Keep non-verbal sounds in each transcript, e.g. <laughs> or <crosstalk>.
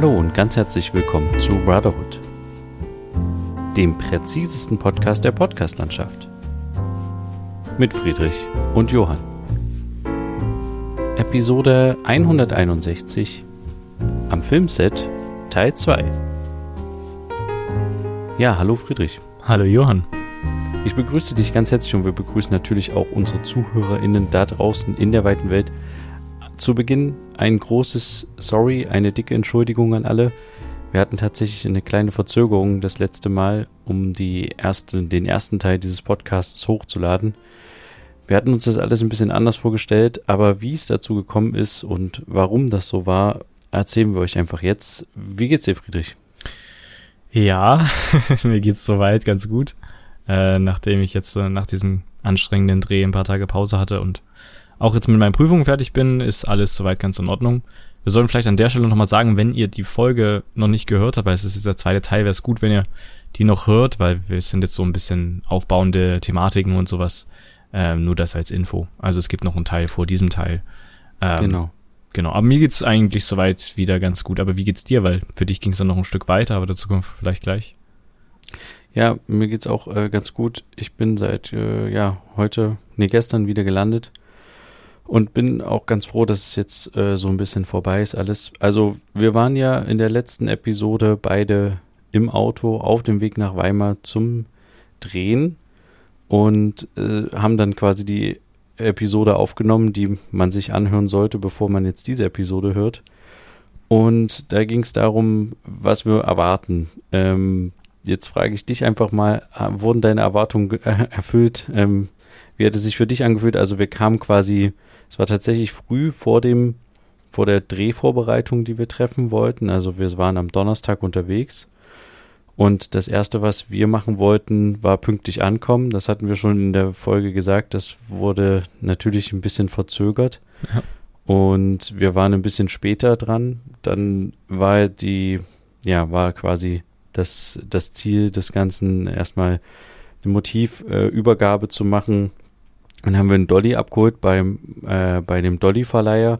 Hallo und ganz herzlich willkommen zu Brotherhood, dem präzisesten Podcast der Podcastlandschaft. Mit Friedrich und Johann. Episode 161 am Filmset Teil 2. Ja, hallo Friedrich. Hallo Johann. Ich begrüße dich ganz herzlich und wir begrüßen natürlich auch unsere ZuhörerInnen da draußen in der weiten Welt. Zu Beginn ein großes Sorry, eine dicke Entschuldigung an alle. Wir hatten tatsächlich eine kleine Verzögerung das letzte Mal, um die erste, den ersten Teil dieses Podcasts hochzuladen. Wir hatten uns das alles ein bisschen anders vorgestellt, aber wie es dazu gekommen ist und warum das so war, erzählen wir euch einfach jetzt. Wie geht's dir, Friedrich? Ja, <laughs> mir geht's soweit ganz gut. Äh, nachdem ich jetzt äh, nach diesem anstrengenden Dreh ein paar Tage Pause hatte und auch jetzt mit meinen Prüfungen fertig bin, ist alles soweit ganz in Ordnung. Wir sollen vielleicht an der Stelle nochmal sagen, wenn ihr die Folge noch nicht gehört habt, weil es ist jetzt der zweite Teil, wäre es gut, wenn ihr die noch hört, weil wir sind jetzt so ein bisschen aufbauende Thematiken und sowas. Ähm, nur das als Info. Also es gibt noch einen Teil vor diesem Teil. Ähm, genau. Genau, aber mir geht's eigentlich soweit wieder ganz gut. Aber wie geht's dir? Weil für dich ging's dann noch ein Stück weiter, aber dazu kommen wir vielleicht gleich. Ja, mir geht's auch äh, ganz gut. Ich bin seit äh, ja heute, nee gestern wieder gelandet und bin auch ganz froh, dass es jetzt äh, so ein bisschen vorbei ist alles. Also wir waren ja in der letzten Episode beide im Auto auf dem Weg nach Weimar zum Drehen und äh, haben dann quasi die Episode aufgenommen, die man sich anhören sollte, bevor man jetzt diese Episode hört. Und da ging es darum, was wir erwarten. Ähm, jetzt frage ich dich einfach mal, wurden deine Erwartungen äh, <laughs> erfüllt? Ähm, wie hat es sich für dich angefühlt? Also wir kamen quasi, es war tatsächlich früh vor dem, vor der Drehvorbereitung, die wir treffen wollten. Also wir waren am Donnerstag unterwegs. Und das erste, was wir machen wollten, war pünktlich ankommen. Das hatten wir schon in der Folge gesagt. Das wurde natürlich ein bisschen verzögert. Ja. Und wir waren ein bisschen später dran. Dann war die, ja, war quasi das, das Ziel des Ganzen, erstmal eine Motivübergabe äh, zu machen. Dann haben wir einen Dolly abgeholt beim, äh, bei dem Dolly-Verleiher.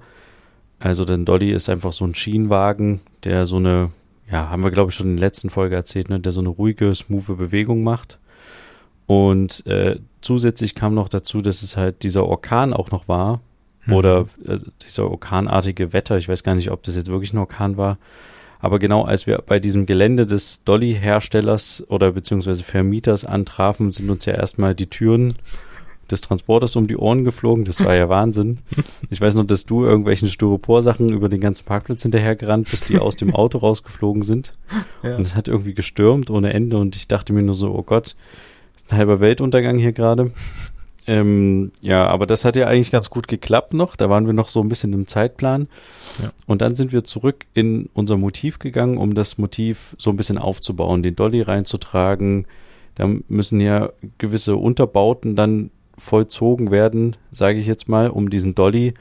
Also der Dolly ist einfach so ein Schienenwagen, der so eine, ja, haben wir glaube ich schon in der letzten Folge erzählt, ne, der so eine ruhige, smooth Bewegung macht. Und äh, zusätzlich kam noch dazu, dass es halt dieser Orkan auch noch war. Hm. Oder äh, dieser orkanartige Wetter. Ich weiß gar nicht, ob das jetzt wirklich ein Orkan war. Aber genau als wir bei diesem Gelände des Dolly-Herstellers oder beziehungsweise Vermieters antrafen, sind uns ja erstmal die Türen des Transporters um die Ohren geflogen. Das war ja <laughs> Wahnsinn. Ich weiß noch, dass du irgendwelchen Styropor-Sachen über den ganzen Parkplatz hinterhergerannt bist, die aus dem Auto rausgeflogen sind. <laughs> Ja. Und es hat irgendwie gestürmt ohne Ende und ich dachte mir nur so, oh Gott, ist ein halber Weltuntergang hier gerade. Ähm, ja, aber das hat ja eigentlich ganz gut geklappt noch. Da waren wir noch so ein bisschen im Zeitplan. Ja. Und dann sind wir zurück in unser Motiv gegangen, um das Motiv so ein bisschen aufzubauen, den Dolly reinzutragen. Da müssen ja gewisse Unterbauten dann vollzogen werden, sage ich jetzt mal, um diesen Dolly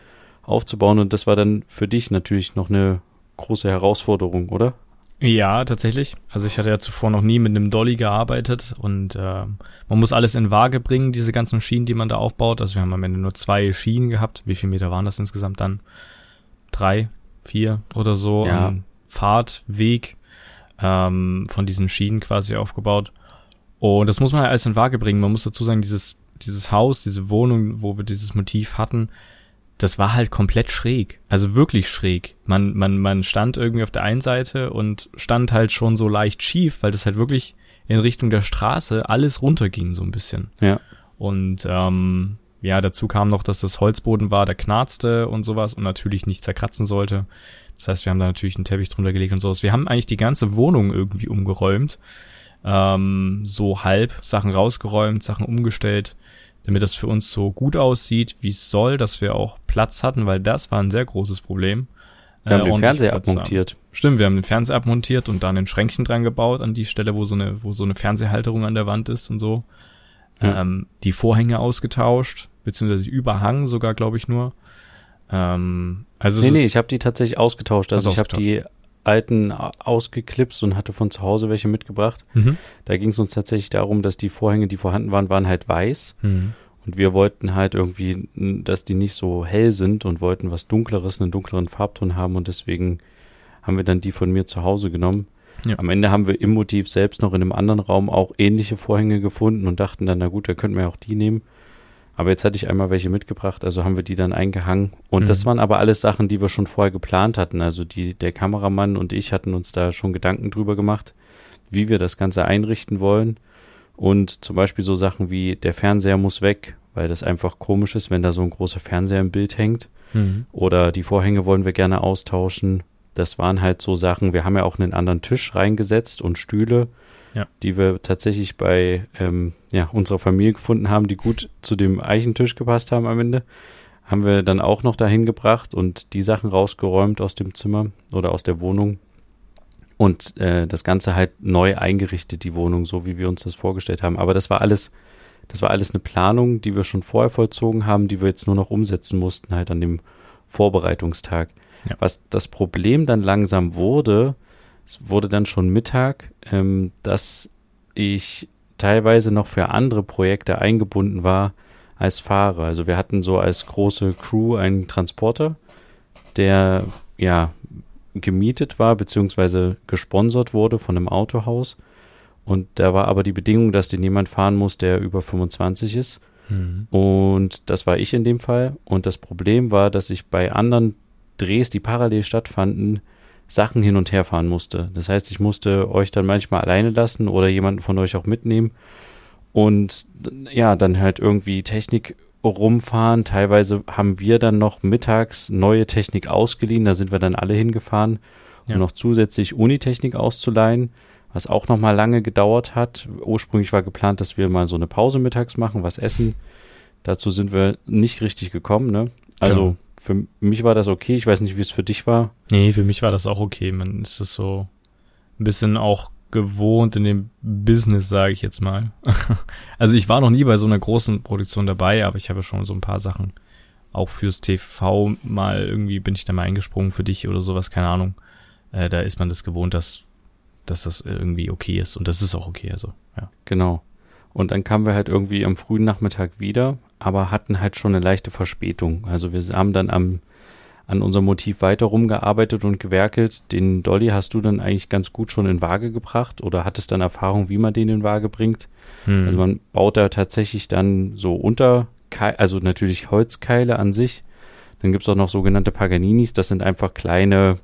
aufzubauen. Und das war dann für dich natürlich noch eine große Herausforderung, oder? Ja, tatsächlich. Also ich hatte ja zuvor noch nie mit einem Dolly gearbeitet und äh, man muss alles in Waage bringen, diese ganzen Schienen, die man da aufbaut. Also wir haben am Ende nur zwei Schienen gehabt. Wie viele Meter waren das insgesamt dann? Drei, vier oder so ja. Fahrtweg ähm, von diesen Schienen quasi aufgebaut. Und das muss man halt alles in Waage bringen. Man muss dazu sagen, dieses, dieses Haus, diese Wohnung, wo wir dieses Motiv hatten, das war halt komplett schräg. Also wirklich schräg. Man, man, man stand irgendwie auf der einen Seite und stand halt schon so leicht schief, weil das halt wirklich in Richtung der Straße alles runterging, so ein bisschen. Ja. Und ähm, ja, dazu kam noch, dass das Holzboden war, der knarzte und sowas und natürlich nicht zerkratzen sollte. Das heißt, wir haben da natürlich einen Teppich drunter gelegt und sowas. Wir haben eigentlich die ganze Wohnung irgendwie umgeräumt. Ähm, so halb Sachen rausgeräumt, Sachen umgestellt damit das für uns so gut aussieht, wie es soll, dass wir auch Platz hatten, weil das war ein sehr großes Problem. Wir haben äh, den Fernseher abmontiert. Stimmt, wir haben den Fernseher abmontiert und dann ein Schränkchen dran gebaut an die Stelle, wo so eine, wo so eine Fernsehhalterung an der Wand ist und so. Ja. Ähm, die Vorhänge ausgetauscht, beziehungsweise Überhang sogar, glaube ich, nur. Ähm, also nee, nee, ich habe die tatsächlich ausgetauscht. Also, also ich habe die alten ausgeklipst und hatte von zu Hause welche mitgebracht. Mhm. Da ging es uns tatsächlich darum, dass die Vorhänge, die vorhanden waren, waren halt weiß. Mhm. Und wir wollten halt irgendwie, dass die nicht so hell sind und wollten was Dunkleres, einen dunkleren Farbton haben und deswegen haben wir dann die von mir zu Hause genommen. Ja. Am Ende haben wir im Motiv selbst noch in einem anderen Raum auch ähnliche Vorhänge gefunden und dachten dann, na gut, da könnten wir auch die nehmen. Aber jetzt hatte ich einmal welche mitgebracht, also haben wir die dann eingehangen. Und Mhm. das waren aber alles Sachen, die wir schon vorher geplant hatten. Also die, der Kameramann und ich hatten uns da schon Gedanken drüber gemacht, wie wir das Ganze einrichten wollen. Und zum Beispiel so Sachen wie der Fernseher muss weg, weil das einfach komisch ist, wenn da so ein großer Fernseher im Bild hängt. Mhm. Oder die Vorhänge wollen wir gerne austauschen. Das waren halt so Sachen. Wir haben ja auch einen anderen Tisch reingesetzt und Stühle, Ja. die wir tatsächlich bei ähm, ja, unserer Familie gefunden haben, die gut zu dem Eichentisch gepasst haben am Ende. Haben wir dann auch noch dahin gebracht und die Sachen rausgeräumt aus dem Zimmer oder aus der Wohnung. Und äh, das Ganze halt neu eingerichtet, die Wohnung, so wie wir uns das vorgestellt haben. Aber das war alles, das war alles eine Planung, die wir schon vorher vollzogen haben, die wir jetzt nur noch umsetzen mussten, halt an dem Vorbereitungstag. Ja. Was das Problem dann langsam wurde, es wurde dann schon Mittag, ähm, dass ich teilweise noch für andere Projekte eingebunden war als Fahrer. Also wir hatten so als große Crew einen Transporter, der ja gemietet war, beziehungsweise gesponsert wurde von einem Autohaus. Und da war aber die Bedingung, dass den jemand fahren muss, der über 25 ist. Mhm. Und das war ich in dem Fall. Und das Problem war, dass ich bei anderen Drehs, die parallel stattfanden, Sachen hin und her fahren musste. Das heißt, ich musste euch dann manchmal alleine lassen oder jemanden von euch auch mitnehmen. Und ja, dann halt irgendwie Technik rumfahren. Teilweise haben wir dann noch mittags neue Technik ausgeliehen. Da sind wir dann alle hingefahren, um Ja. noch zusätzlich Unitechnik auszuleihen, was auch noch mal lange gedauert hat. Ursprünglich war geplant, dass wir mal so eine Pause mittags machen, was essen. Dazu sind wir nicht richtig gekommen. Ne? Also Genau. für mich war das okay. Ich weiß nicht, wie es für dich war. Nee, für mich war das auch okay. Man ist es so ein bisschen auch gewohnt in dem Business, sage ich jetzt mal. <laughs> also ich war noch nie bei so einer großen Produktion dabei, aber ich habe schon so ein paar Sachen auch fürs TV mal irgendwie bin ich da mal eingesprungen für dich oder sowas, keine Ahnung. Äh, da ist man das gewohnt, dass, dass das irgendwie okay ist und das ist auch okay, also ja. Genau. Und dann kamen wir halt irgendwie am frühen Nachmittag wieder, aber hatten halt schon eine leichte Verspätung. Also wir haben dann am, an unserem Motiv weiter rumgearbeitet und gewerkelt. Den Dolly hast du dann eigentlich ganz gut schon in Waage gebracht oder hattest dann Erfahrung, wie man den in Waage bringt. Hm. Also man baut da tatsächlich dann so unter, also natürlich Holzkeile an sich. Dann gibt's auch noch sogenannte Paganinis. Das sind einfach kleine,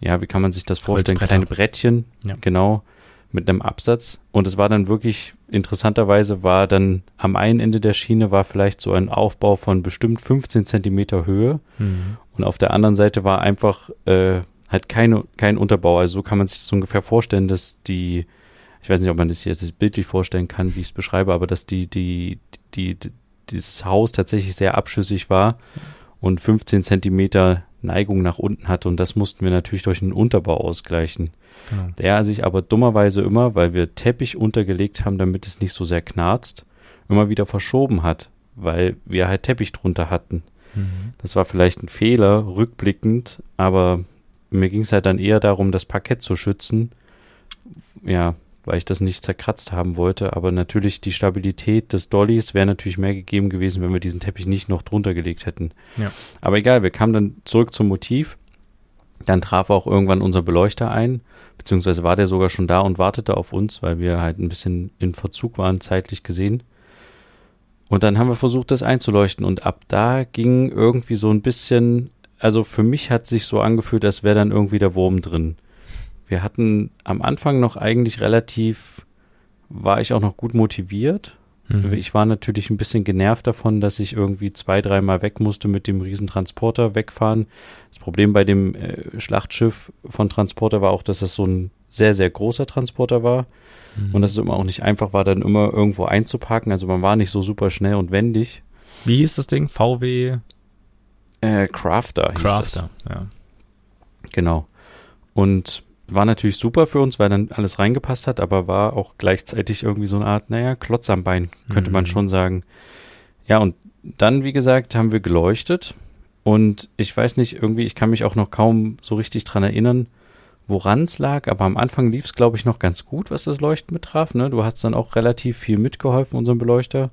ja, wie kann man sich das vorstellen? Kleine Brettchen, Ja. genau, mit einem Absatz. Und es war dann wirklich, interessanterweise war dann am einen Ende der Schiene war vielleicht so ein Aufbau von bestimmt 15 Zentimeter Höhe. hm. Und auf der anderen Seite war einfach äh, halt keine, kein Unterbau. Also so kann man sich das ungefähr vorstellen, dass die, ich weiß nicht, ob man das jetzt bildlich vorstellen kann, wie ich es beschreibe, aber dass die, die, die, die, dieses Haus tatsächlich sehr abschüssig war und 15 Zentimeter Neigung nach unten hatte. Und das mussten wir natürlich durch einen Unterbau ausgleichen. Genau. Der sich aber dummerweise immer, weil wir Teppich untergelegt haben, damit es nicht so sehr knarzt, immer wieder verschoben hat, weil wir halt Teppich drunter hatten. Mhm. Das war vielleicht ein Fehler, rückblickend, aber mir ging es halt dann eher darum, das Parkett zu schützen. Ja, weil ich das nicht zerkratzt haben wollte. Aber natürlich die Stabilität des Dollys wäre natürlich mehr gegeben gewesen, wenn wir diesen Teppich nicht noch drunter gelegt hätten. Ja. Aber egal, wir kamen dann zurück zum Motiv. Dann traf auch irgendwann unser Beleuchter ein, beziehungsweise war der sogar schon da und wartete auf uns, weil wir halt ein bisschen in Verzug waren, zeitlich gesehen. Und dann haben wir versucht, das einzuleuchten. Und ab da ging irgendwie so ein bisschen, also für mich hat sich so angefühlt, als wäre dann irgendwie der Wurm drin. Wir hatten am Anfang noch eigentlich relativ, war ich auch noch gut motiviert. Mhm. Ich war natürlich ein bisschen genervt davon, dass ich irgendwie zwei, dreimal weg musste mit dem Riesentransporter wegfahren. Das Problem bei dem äh, Schlachtschiff von Transporter war auch, dass es so ein sehr, sehr großer Transporter war Mhm. und dass es immer auch nicht einfach war, dann immer irgendwo einzuparken. Also man war nicht so super schnell und wendig. Wie hieß das Ding? VW Äh, Crafter hieß Crafter, ja. das. Genau. Und war natürlich super für uns, weil dann alles reingepasst hat, aber war auch gleichzeitig irgendwie so eine Art, naja, Klotz am Bein, könnte man Mhm. schon sagen. Ja, und dann, wie gesagt, haben wir geleuchtet und ich weiß nicht, irgendwie, ich kann mich auch noch kaum so richtig dran erinnern, woran es lag, aber am Anfang lief es, glaube ich, noch ganz gut, was das Leuchten betraf. Ne? Du hast dann auch relativ viel mitgeholfen, unserem Beleuchter.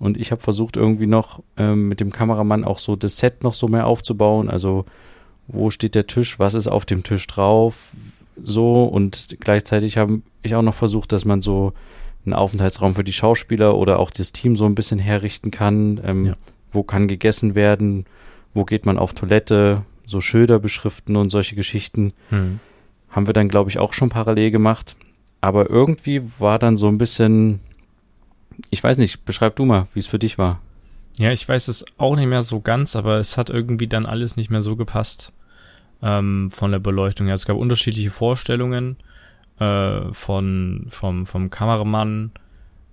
Und ich habe versucht, irgendwie noch ähm, mit dem Kameramann auch so das Set noch so mehr aufzubauen. Also wo steht der Tisch, was ist auf dem Tisch drauf, so und gleichzeitig habe ich auch noch versucht, dass man so einen Aufenthaltsraum für die Schauspieler oder auch das Team so ein bisschen herrichten kann. Ähm, ja. Wo kann gegessen werden? Wo geht man auf Toilette? So Schilder beschriften und solche Geschichten. Hm. Haben wir dann, glaube ich, auch schon parallel gemacht. Aber irgendwie war dann so ein bisschen, ich weiß nicht, beschreib du mal, wie es für dich war. Ja, ich weiß es auch nicht mehr so ganz, aber es hat irgendwie dann alles nicht mehr so gepasst ähm, von der Beleuchtung her. Es gab unterschiedliche Vorstellungen äh, von vom vom Kameramann,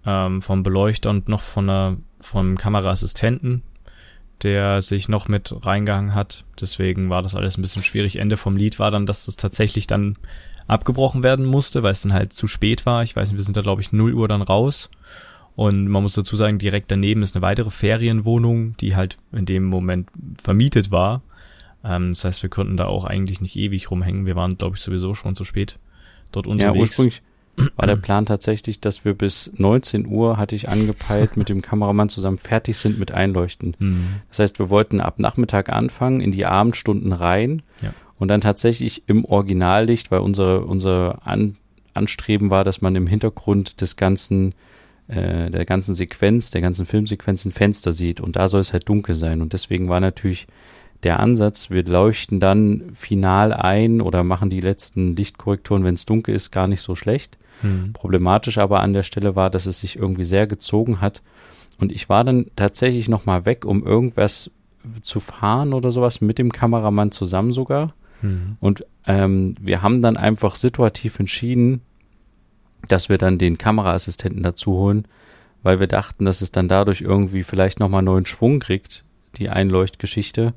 ähm, vom Beleuchter und noch von der vom Kameraassistenten, der sich noch mit reingehangen hat. Deswegen war das alles ein bisschen schwierig. Ende vom Lied war dann, dass das tatsächlich dann abgebrochen werden musste, weil es dann halt zu spät war. Ich weiß nicht, wir sind da glaube ich 0 Uhr dann raus. Und man muss dazu sagen, direkt daneben ist eine weitere Ferienwohnung, die halt in dem Moment vermietet war. Ähm, das heißt, wir konnten da auch eigentlich nicht ewig rumhängen. Wir waren, glaube ich, sowieso schon zu spät dort unterwegs. Ja, ursprünglich <clears throat> war der Plan tatsächlich, dass wir bis 19 Uhr, hatte ich angepeilt, mit dem Kameramann zusammen fertig sind mit Einleuchten. Mhm. Das heißt, wir wollten ab Nachmittag anfangen, in die Abendstunden rein ja. und dann tatsächlich im Originallicht, weil unsere, unser An Anstreben war, dass man im Hintergrund des ganzen äh, der ganzen Sequenz, der ganzen Filmsequenz ein Fenster sieht und da soll es halt dunkel sein und deswegen war natürlich der Ansatz, wir leuchten dann final ein oder machen die letzten Lichtkorrekturen, wenn es dunkel ist, gar nicht so schlecht. Hm. Problematisch aber an der Stelle war, dass es sich irgendwie sehr gezogen hat und ich war dann tatsächlich nochmal weg, um irgendwas zu fahren oder sowas mit dem Kameramann zusammen sogar. Hm. Und ähm, wir haben dann einfach situativ entschieden, dass wir dann den Kameraassistenten dazu holen, weil wir dachten, dass es dann dadurch irgendwie vielleicht nochmal neuen Schwung kriegt, die Einleuchtgeschichte.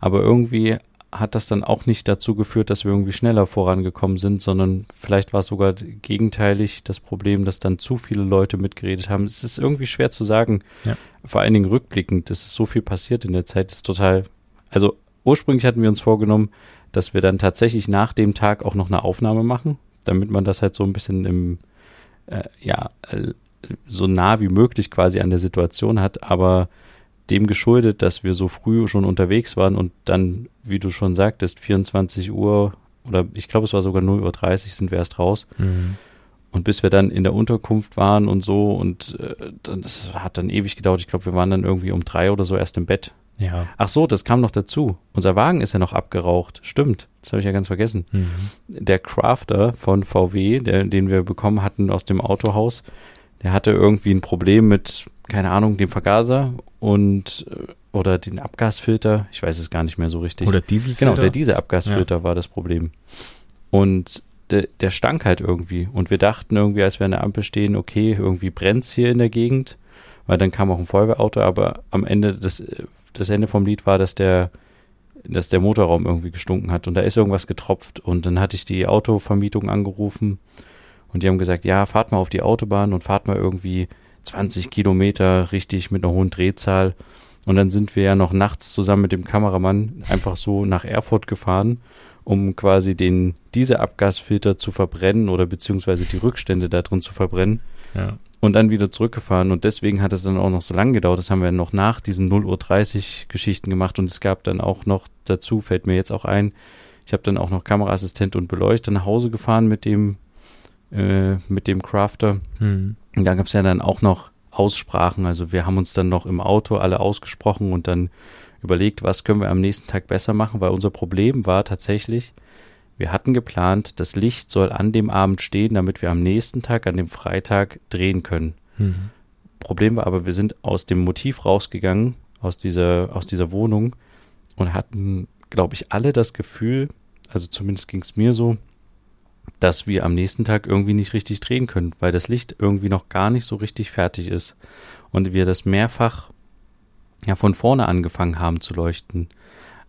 Aber irgendwie hat das dann auch nicht dazu geführt, dass wir irgendwie schneller vorangekommen sind, sondern vielleicht war es sogar gegenteilig das Problem, dass dann zu viele Leute mitgeredet haben. Es ist irgendwie schwer zu sagen, ja. vor allen Dingen rückblickend, es ist so viel passiert in der Zeit, ist total, also ursprünglich hatten wir uns vorgenommen, dass wir dann tatsächlich nach dem Tag auch noch eine Aufnahme machen, damit man das halt so ein bisschen im, äh, ja, äh, so nah wie möglich quasi an der Situation hat, aber dem geschuldet, dass wir so früh schon unterwegs waren und dann, wie du schon sagtest, 24 Uhr oder ich glaube, es war sogar 0 Uhr 30 sind wir erst raus. Mhm. Und bis wir dann in der Unterkunft waren und so und äh, das hat dann ewig gedauert. Ich glaube, wir waren dann irgendwie um drei oder so erst im Bett. Ja. Ach so, das kam noch dazu. Unser Wagen ist ja noch abgeraucht. Stimmt. Das habe ich ja ganz vergessen. Mhm. Der Crafter von VW, der, den wir bekommen hatten aus dem Autohaus, der hatte irgendwie ein Problem mit, keine Ahnung, dem Vergaser und äh, oder den Abgasfilter, ich weiß es gar nicht mehr so richtig. Oder Dieselfilter. Genau, der Dieselabgasfilter ja. war das Problem. Und der, der stank halt irgendwie. Und wir dachten irgendwie, als wir an der Ampel stehen, okay, irgendwie brennt's hier in der Gegend, weil dann kam auch ein Feuerwehrauto, aber am Ende, das, das Ende vom Lied war, dass der, dass der Motorraum irgendwie gestunken hat und da ist irgendwas getropft und dann hatte ich die Autovermietung angerufen und die haben gesagt, ja, fahrt mal auf die Autobahn und fahrt mal irgendwie 20 Kilometer richtig mit einer hohen Drehzahl. Und dann sind wir ja noch nachts zusammen mit dem Kameramann einfach so nach Erfurt gefahren, um quasi den, diese Abgasfilter zu verbrennen oder beziehungsweise die Rückstände da drin zu verbrennen. Ja. Und dann wieder zurückgefahren. Und deswegen hat es dann auch noch so lange gedauert. Das haben wir noch nach diesen 0 Uhr 30 Geschichten gemacht. Und es gab dann auch noch dazu, fällt mir jetzt auch ein, ich habe dann auch noch Kameraassistent und Beleuchter nach Hause gefahren mit dem äh, mit dem Crafter. Hm. Und da gab es ja dann auch noch Aussprachen. Also wir haben uns dann noch im Auto alle ausgesprochen und dann überlegt, was können wir am nächsten Tag besser machen, weil unser Problem war tatsächlich, wir hatten geplant, das Licht soll an dem Abend stehen, damit wir am nächsten Tag, an dem Freitag, drehen können. Mhm. Problem war aber, wir sind aus dem Motiv rausgegangen, aus dieser, aus dieser Wohnung und hatten, glaube ich, alle das Gefühl, also zumindest ging es mir so, dass wir am nächsten Tag irgendwie nicht richtig drehen können, weil das Licht irgendwie noch gar nicht so richtig fertig ist und wir das mehrfach ja von vorne angefangen haben zu leuchten.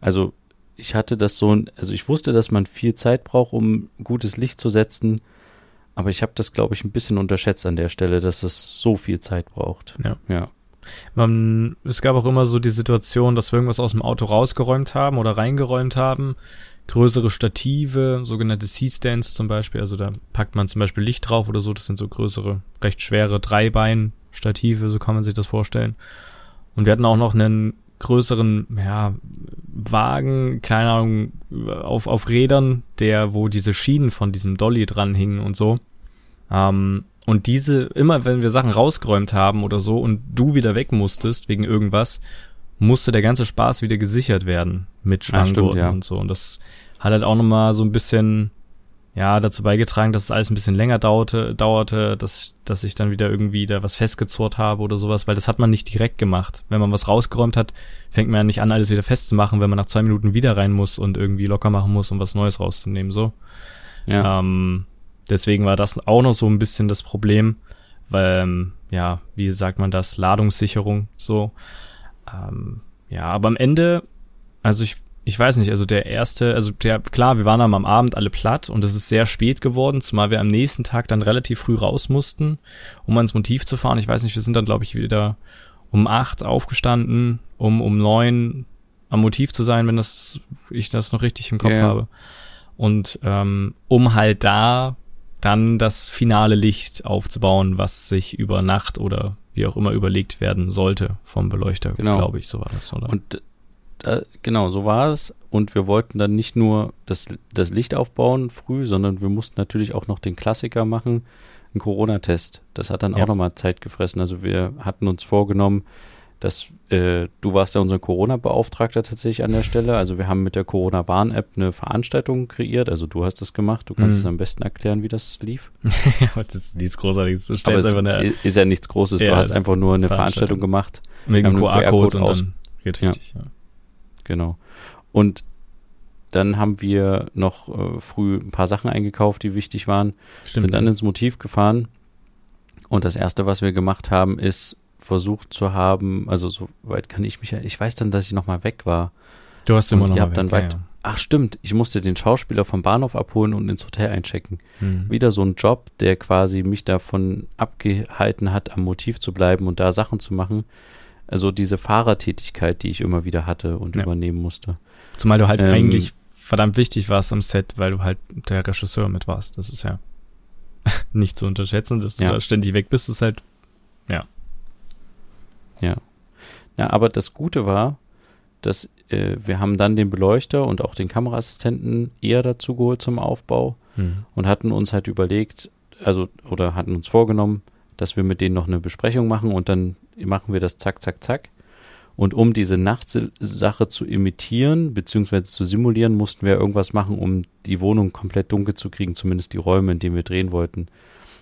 Also ich hatte das so, also ich wusste, dass man viel Zeit braucht, um gutes Licht zu setzen, aber ich habe das, glaube ich, ein bisschen unterschätzt an der Stelle, dass es so viel Zeit braucht. Ja. ja. Man, es gab auch immer so die Situation, dass wir irgendwas aus dem Auto rausgeräumt haben oder reingeräumt haben größere Stative, sogenannte Seat-Stands zum Beispiel. Also da packt man zum Beispiel Licht drauf oder so. Das sind so größere, recht schwere Dreibein-Stative, so kann man sich das vorstellen. Und wir hatten auch noch einen größeren, ja, Wagen, keine Ahnung, auf, auf Rädern, der, wo diese Schienen von diesem Dolly dran hingen und so. Ähm, und diese, immer wenn wir Sachen rausgeräumt haben oder so und du wieder weg musstest wegen irgendwas, musste der ganze Spaß wieder gesichert werden mit Schlanggurten ja, ja. und so. Und das hat halt auch nochmal so ein bisschen ja, dazu beigetragen, dass es alles ein bisschen länger dauerte, dauerte, dass, dass ich dann wieder irgendwie da was festgezurrt habe oder sowas, weil das hat man nicht direkt gemacht. Wenn man was rausgeräumt hat, fängt man ja nicht an, alles wieder festzumachen, wenn man nach zwei Minuten wieder rein muss und irgendwie locker machen muss, um was Neues rauszunehmen, so. Ja. Ähm, deswegen war das auch noch so ein bisschen das Problem, weil, ähm, ja, wie sagt man das, Ladungssicherung, so. Ähm, ja, aber am Ende, also ich ich weiß nicht, also der erste, also der, klar, wir waren am Abend alle platt und es ist sehr spät geworden, zumal wir am nächsten Tag dann relativ früh raus mussten, um ans Motiv zu fahren. Ich weiß nicht, wir sind dann, glaube ich, wieder um acht aufgestanden, um um neun am Motiv zu sein, wenn das ich das noch richtig im Kopf yeah. habe. Und ähm, um halt da dann das finale Licht aufzubauen, was sich über Nacht oder wie auch immer überlegt werden sollte vom Beleuchter, genau. glaube ich, so war das, oder? Und äh, genau, so war es. Und wir wollten dann nicht nur das, das Licht aufbauen früh, sondern wir mussten natürlich auch noch den Klassiker machen, einen Corona-Test. Das hat dann ja. auch nochmal Zeit gefressen. Also wir hatten uns vorgenommen, dass äh, du warst ja unser Corona-Beauftragter tatsächlich an der Stelle. Also wir haben mit der Corona-Warn-App eine Veranstaltung kreiert. Also du hast das gemacht. Du kannst mhm. es am besten erklären, wie das lief. <laughs> das ist nichts Großartiges. Du Aber es eine, ist ja nichts Großes. Ja, du hast einfach nur eine Veranstaltung, gemacht. Mit dem QR-Code und dann geht richtig, ja. ja. Genau. Und dann haben wir noch äh, früh ein paar Sachen eingekauft, die wichtig waren, Stimmt. sind dann ins Motiv gefahren. Und das erste, was wir gemacht haben, ist versucht zu haben, also soweit kann ich mich, ich weiß dann, dass ich nochmal weg war. Du hast immer noch habt dann weit, ja. Ach stimmt, ich musste den Schauspieler vom Bahnhof abholen und ins Hotel einchecken. Mhm. Wieder so ein Job, der quasi mich davon abgehalten hat, am Motiv zu bleiben und da Sachen zu machen, also diese Fahrertätigkeit, die ich immer wieder hatte und ja. übernehmen musste. Zumal du halt ähm, eigentlich verdammt wichtig warst am Set, weil du halt der Regisseur mit warst. Das ist ja <laughs> nicht zu unterschätzen, dass du ja. da ständig weg bist, ist halt. Ja. Ja, aber das Gute war, dass äh, wir haben dann den Beleuchter und auch den Kameraassistenten eher dazu geholt zum Aufbau mhm. und hatten uns halt überlegt, also oder hatten uns vorgenommen, dass wir mit denen noch eine Besprechung machen und dann machen wir das zack, zack, zack. Und um diese Nachtsache zu imitieren, beziehungsweise zu simulieren, mussten wir irgendwas machen, um die Wohnung komplett dunkel zu kriegen, zumindest die Räume, in denen wir drehen wollten.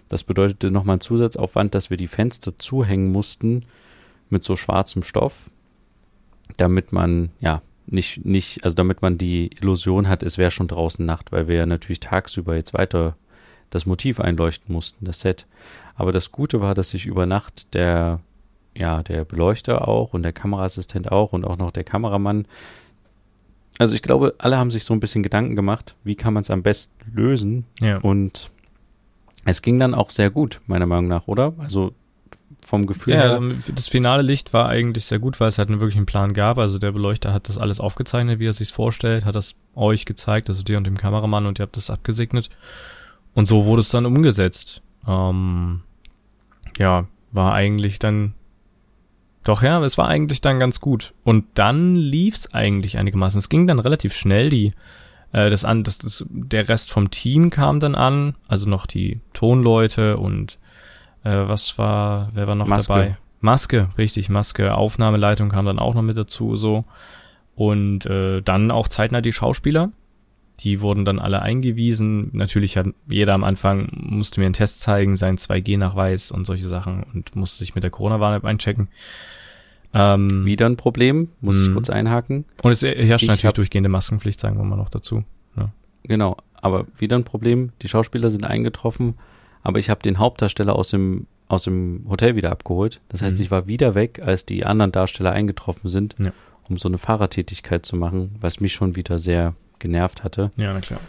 Das bedeutete nochmal einen Zusatzaufwand, dass wir die Fenster zuhängen mussten mit so schwarzem Stoff, damit man, ja, nicht, nicht, also damit man die Illusion hat, es wäre schon draußen Nacht, weil wir ja natürlich tagsüber jetzt weiter das Motiv einleuchten mussten, das Set. Aber das Gute war, dass sich über Nacht der ja, der Beleuchter auch und der Kameraassistent auch und auch noch der Kameramann. Also ich glaube, alle haben sich so ein bisschen Gedanken gemacht, wie kann man es am besten lösen. Ja. Und es ging dann auch sehr gut, meiner Meinung nach, oder? Also vom Gefühl ja, her. Das finale Licht war eigentlich sehr gut, weil es halt einen wirklichen Plan gab. Also der Beleuchter hat das alles aufgezeichnet, wie er sich vorstellt, hat das euch gezeigt, also dir und dem Kameramann und ihr habt das abgesegnet. Und so wurde es dann umgesetzt. Ähm, ja, war eigentlich dann doch, ja, es war eigentlich dann ganz gut. Und dann lief's eigentlich einigermaßen. Es ging dann relativ schnell, die, äh, das an, das, das, der Rest vom Team kam dann an, also noch die Tonleute und äh, was war, wer war noch Maske. dabei? Maske, richtig, Maske. Aufnahmeleitung kam dann auch noch mit dazu, so. Und äh, dann auch zeitnah die Schauspieler. Die wurden dann alle eingewiesen. Natürlich hat jeder am Anfang musste mir einen Test zeigen, seinen 2G-Nachweis und solche Sachen und musste sich mit der Corona-Warn-App einchecken. Ähm, Wieder ein Problem, muss ich mhm. kurz einhaken. Und es herrscht ich natürlich durchgehende Maskenpflicht, sagen wir mal noch dazu. Ja. Genau, aber wieder ein Problem. Die Schauspieler sind eingetroffen, aber ich habe den Hauptdarsteller aus dem aus dem Hotel wieder abgeholt. Das heißt, mhm. ich war wieder weg, als die anderen Darsteller eingetroffen sind, ja. um so eine Fahrertätigkeit zu machen, was mich schon wieder sehr genervt hatte. Ja, na klar.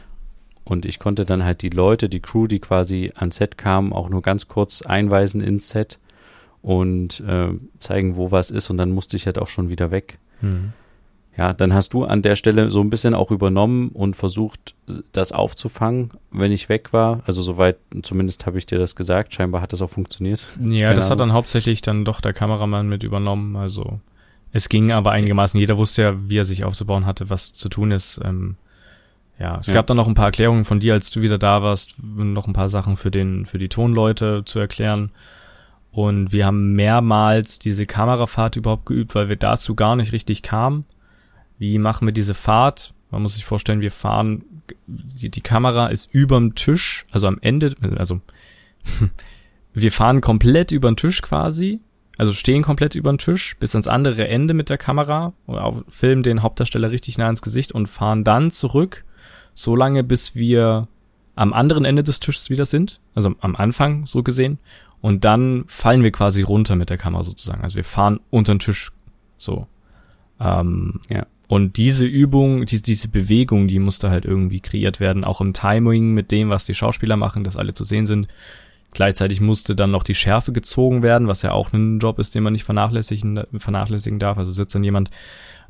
Und ich konnte dann halt die Leute, die Crew, die quasi ans Set kamen, auch nur ganz kurz einweisen ins Set und äh, zeigen, wo was ist und dann musste ich halt auch schon wieder weg. Mhm. Ja, dann hast du an der Stelle so ein bisschen auch übernommen und versucht, das aufzufangen, wenn ich weg war. Also soweit, zumindest habe ich dir das gesagt. Scheinbar hat das auch funktioniert. Ja, Keine das Ahnung. hat dann hauptsächlich dann doch der Kameramann mit übernommen. Also Es ging aber einigermaßen, jeder wusste ja, wie er sich aufzubauen hatte, was zu tun ist. Ähm, ja, es ja. gab dann noch ein paar Erklärungen von dir, als du wieder da warst, noch ein paar Sachen für den, für die Tonleute zu erklären. Und wir haben mehrmals diese Kamerafahrt überhaupt geübt, weil wir dazu gar nicht richtig kamen. Wie machen wir diese Fahrt? Man muss sich vorstellen, wir fahren, die, die Kamera ist überm Tisch, also am Ende, also <laughs> wir fahren komplett über den Tisch quasi, also stehen komplett über den Tisch bis ans andere Ende mit der Kamera, filmen den Hauptdarsteller richtig nah ins Gesicht und fahren dann zurück, so lange bis wir am anderen Ende des Tisches wieder sind, also am Anfang so gesehen, und dann fallen wir quasi runter mit der Kamera sozusagen. Also wir fahren unter den Tisch so. Ähm, ja. Und diese Übung, die, diese Bewegung, die musste halt irgendwie kreiert werden, auch im Timing mit dem, was die Schauspieler machen, dass alle zu sehen sind. Gleichzeitig musste dann noch die Schärfe gezogen werden, was ja auch ein Job ist, den man nicht vernachlässigen, vernachlässigen darf. Also sitzt dann jemand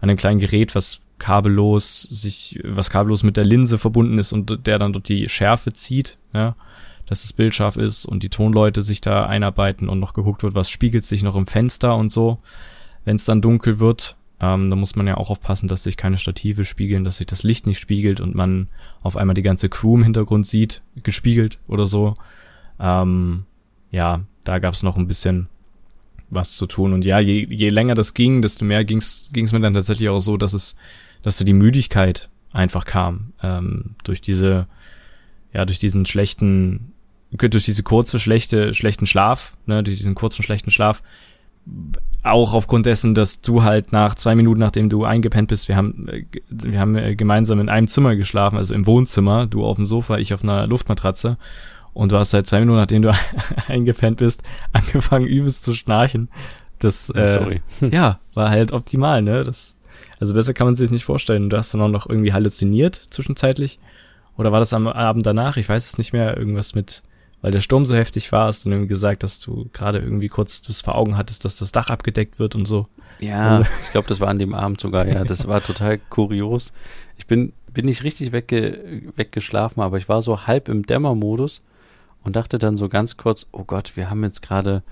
an einem kleinen Gerät, was kabellos sich, was kabellos mit der Linse verbunden ist und der dann dort die Schärfe zieht, ja dass das Bild scharf ist und die Tonleute sich da einarbeiten und noch geguckt wird, was spiegelt sich noch im Fenster und so. Wenn es dann dunkel wird, ähm, da muss man ja auch aufpassen, dass sich keine Stative spiegeln, dass sich das Licht nicht spiegelt und man auf einmal die ganze Crew im Hintergrund sieht, gespiegelt oder so. Ähm, ja, da gab es noch ein bisschen was zu tun. Und ja, je, je länger das ging, desto mehr ging es mir dann tatsächlich auch so, dass es, dass da die Müdigkeit einfach kam. Ähm, durch diese, ja, durch diesen schlechten durch diese kurze, schlechte, schlechten Schlaf, ne, durch diesen kurzen, schlechten Schlaf, auch aufgrund dessen, dass du halt nach zwei Minuten, nachdem du eingepennt bist, wir haben, wir haben äh, gemeinsam in einem Zimmer geschlafen, also im Wohnzimmer, du auf dem Sofa, ich auf einer Luftmatratze. Und du hast seit zwei Minuten, nachdem du <laughs> eingepennt bist, angefangen übelst zu schnarchen. Das, äh, Sorry. <laughs> ja, war halt optimal, ne? Das, also besser kann man sich nicht vorstellen. Du hast dann auch noch irgendwie halluziniert zwischenzeitlich. Oder war das am Abend danach? Ich weiß es nicht mehr. Irgendwas mit weil der Sturm so heftig war, hast du ihm gesagt, dass du gerade irgendwie kurz das vor Augen hattest, dass das Dach abgedeckt wird und so. Ja, also. <laughs> ich glaube, das war an dem Abend sogar, ja. Das war total kurios. Ich bin, bin nicht richtig wegge weggeschlafen, aber ich war so halb im Dämmermodus und dachte dann so ganz kurz, oh Gott, wir haben jetzt gerade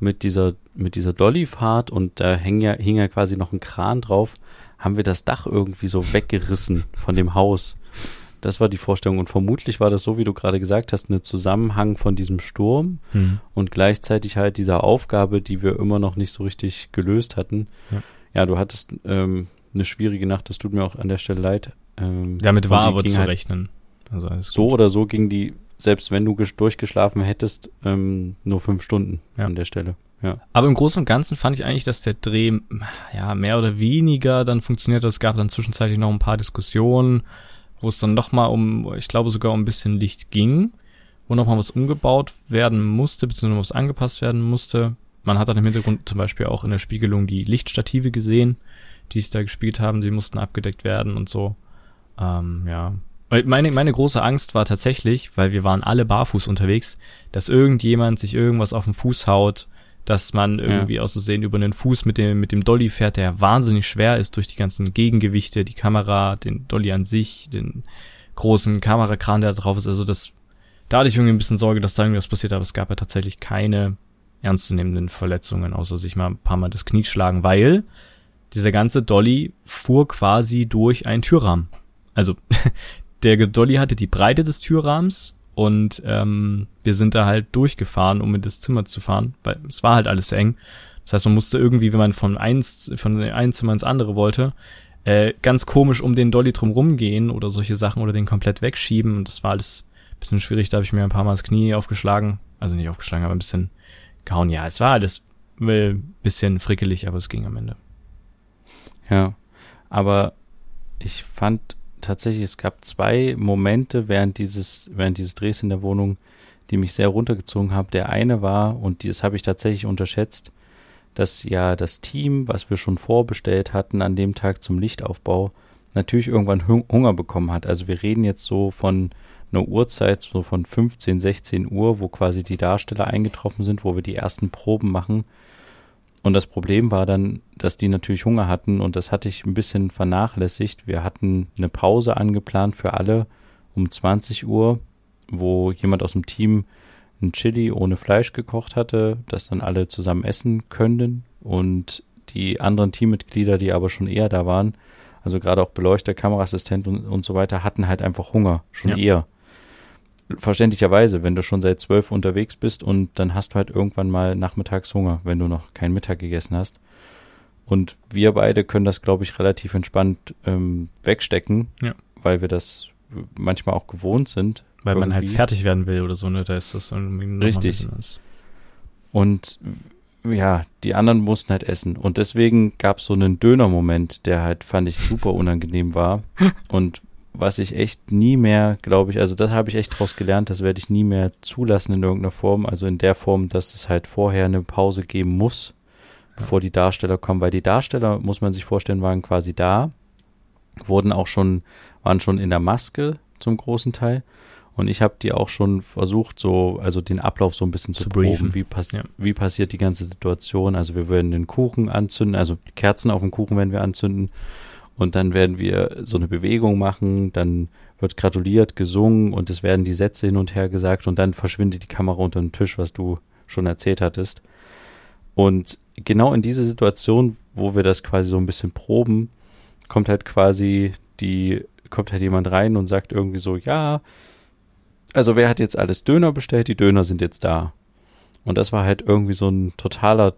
mit dieser, mit dieser Dollyfahrt und da hing ja, hing ja quasi noch ein Kran drauf, haben wir das Dach irgendwie so weggerissen von dem Haus. Das war die Vorstellung. Und vermutlich war das so, wie du gerade gesagt hast, ein Zusammenhang von diesem Sturm mhm. und gleichzeitig halt dieser Aufgabe, die wir immer noch nicht so richtig gelöst hatten. Ja, ja du hattest ähm, eine schwierige Nacht, das tut mir auch an der Stelle leid. Ähm, Damit war aber zu halt rechnen. Also so oder so ging die, selbst wenn du durchgeschlafen hättest, ähm, nur fünf Stunden ja. an der Stelle. Ja. Aber im Großen und Ganzen fand ich eigentlich, dass der Dreh ja mehr oder weniger dann funktioniert. Es gab dann zwischenzeitlich noch ein paar Diskussionen wo es dann nochmal um, ich glaube sogar um ein bisschen Licht ging, wo nochmal was umgebaut werden musste, beziehungsweise was angepasst werden musste. Man hat dann im Hintergrund zum Beispiel auch in der Spiegelung die Lichtstative gesehen, die es da gespielt haben, die mussten abgedeckt werden und so. Ähm, ja. Meine, meine große Angst war tatsächlich, weil wir waren alle barfuß unterwegs, dass irgendjemand sich irgendwas auf den Fuß haut, dass man irgendwie ja. aus Versehen über einen Fuß mit dem, mit dem Dolly fährt, der wahnsinnig schwer ist durch die ganzen Gegengewichte, die Kamera, den Dolly an sich, den großen Kamerakran, der da drauf ist. Also das, da hatte ich irgendwie ein bisschen Sorge, dass da irgendwas passiert, aber es gab ja tatsächlich keine ernstzunehmenden Verletzungen, außer sich mal ein paar Mal das Knie schlagen, weil dieser ganze Dolly fuhr quasi durch einen Türrahmen. Also <laughs> der Dolly hatte die Breite des Türrahmens und ähm, wir sind da halt durchgefahren, um in das Zimmer zu fahren, weil es war halt alles eng. Das heißt, man musste irgendwie, wenn man von eins, von einem Zimmer ins andere wollte, äh, ganz komisch um den Dolly drum rumgehen oder solche Sachen oder den komplett wegschieben. Und das war alles ein bisschen schwierig. Da habe ich mir ein paar Mal das Knie aufgeschlagen. Also nicht aufgeschlagen, aber ein bisschen gehauen. Ja, es war alles ein bisschen frickelig, aber es ging am Ende. Ja, aber ich fand tatsächlich, es gab zwei Momente während dieses, während dieses Drehs in der Wohnung, die mich sehr runtergezogen haben. Der eine war, und das habe ich tatsächlich unterschätzt, dass ja das Team, was wir schon vorbestellt hatten an dem Tag zum Lichtaufbau, natürlich irgendwann Hunger bekommen hat. Also wir reden jetzt so von einer Uhrzeit, so von 15, 16 Uhr, wo quasi die Darsteller eingetroffen sind, wo wir die ersten Proben machen. Und das Problem war dann, dass die natürlich Hunger hatten und das hatte ich ein bisschen vernachlässigt. Wir hatten eine Pause angeplant für alle um 20 Uhr, wo jemand aus dem Team ein Chili ohne Fleisch gekocht hatte, das dann alle zusammen essen können. Und die anderen Teammitglieder, die aber schon eher da waren, also gerade auch Beleuchter, Kameraassistent und, und so weiter, hatten halt einfach Hunger, schon ja. eher. Verständlicherweise, wenn du schon seit zwölf unterwegs bist und dann hast du halt irgendwann mal nachmittags Hunger, wenn du noch keinen Mittag gegessen hast. Und wir beide können das, glaube ich, relativ entspannt ähm, wegstecken, ja. weil wir das manchmal auch gewohnt sind. Weil irgendwie. man halt fertig werden will oder so, ne? Da ist das irgendwie Richtig. Und ja, die anderen mussten halt essen. Und deswegen gab es so einen Döner-Moment, der halt, fand ich, super unangenehm war. <laughs> Und was ich echt nie mehr, glaube ich, also das habe ich echt draus gelernt, das werde ich nie mehr zulassen in irgendeiner Form. Also in der Form, dass es halt vorher eine Pause geben muss, bevor die Darsteller kommen, weil die Darsteller, muss man sich vorstellen, waren quasi da, wurden auch schon, waren schon in der Maske zum großen Teil und ich habe die auch schon versucht, so, also den Ablauf so ein bisschen zu, zu proben. Wie, pass ja. wie passiert die ganze Situation? Also wir würden den Kuchen anzünden, also Kerzen auf dem Kuchen werden wir anzünden. Und dann werden wir so eine Bewegung machen, dann wird gratuliert, gesungen und es werden die Sätze hin und her gesagt und dann verschwindet die Kamera unter den Tisch, was du schon erzählt hattest. Und genau in diese Situation, wo wir das quasi so ein bisschen proben, kommt halt quasi die, kommt halt jemand rein und sagt irgendwie so, ja, also wer hat jetzt alles Döner bestellt? Die Döner sind jetzt da. Und das war halt irgendwie so ein totaler,